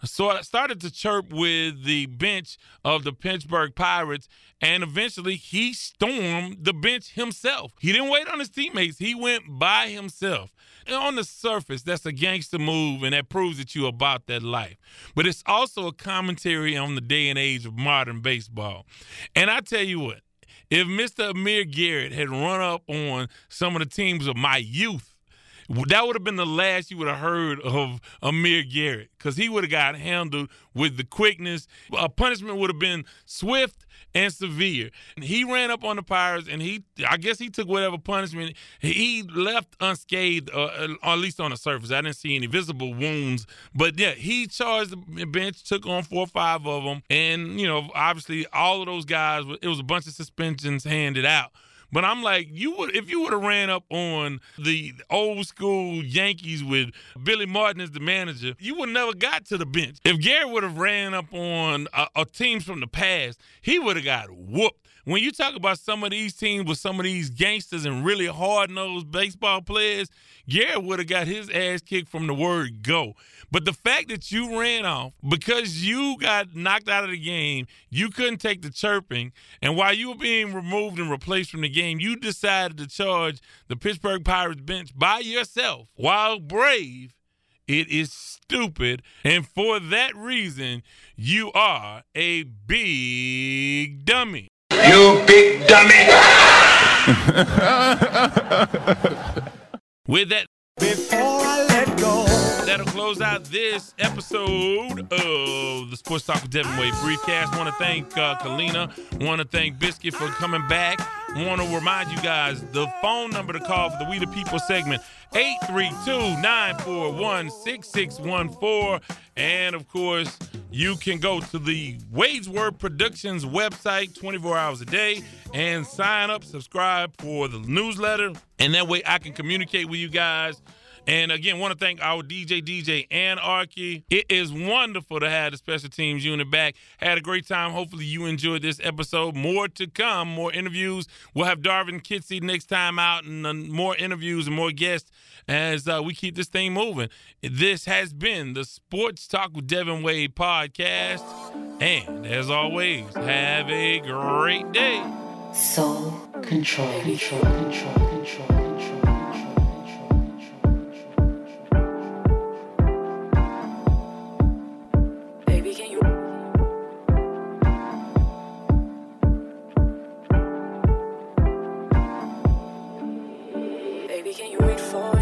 so I started to chirp with the bench of the Pittsburgh Pirates, and eventually he stormed the bench himself. He didn't wait on his teammates, he went by himself. And on the surface, that's a gangster move, and that proves that you're about that life. But it's also a commentary on the day and age of modern baseball. And I tell you what, if Mr. Amir Garrett had run up on some of the teams of my youth, that would have been the last you would have heard of Amir Garrett because he would have got handled with the quickness. A punishment would have been swift and severe. And he ran up on the Pirates and he, I guess he took whatever punishment. He left unscathed, uh, or at least on the surface. I didn't see any visible wounds. But yeah, he charged the bench, took on four or five of them. And, you know, obviously all of those guys, it was a bunch of suspensions handed out. But I'm like, you would if you would have ran up on the old school Yankees with Billy Martin as the manager, you would never got to the bench. If Gary would have ran up on uh, uh, teams from the past, he would have got whooped. When you talk about some of these teams with some of these gangsters and really hard nosed baseball players, Garrett would have got his ass kicked from the word go. But the fact that you ran off because you got knocked out of the game, you couldn't take the chirping, and while you were being removed and replaced from the game, you decided to charge the Pittsburgh Pirates bench by yourself while brave. It is stupid. And for that reason, you are a big dummy. You big dummy. With that, Before I let go. That'll close out this episode of the Sports Talk with Devin Wade briefcast. Want to thank uh, Kalina. Want to thank Biscuit for coming back. Want to remind you guys the phone number to call for the We the People segment 832-941-6614 and of course you can go to the Wade's Word Productions website 24 hours a day and sign up subscribe for the newsletter and that way I can communicate with you guys and again, want to thank our DJ, DJ Anarchy. It is wonderful to have the special teams unit back. Had a great time. Hopefully, you enjoyed this episode. More to come, more interviews. We'll have Darvin Kidsy next time out, and uh, more interviews and more guests as uh, we keep this thing moving. This has been the Sports Talk with Devin Wade podcast. And as always, have a great day. Soul control, control, control, control, Baby, can you wait for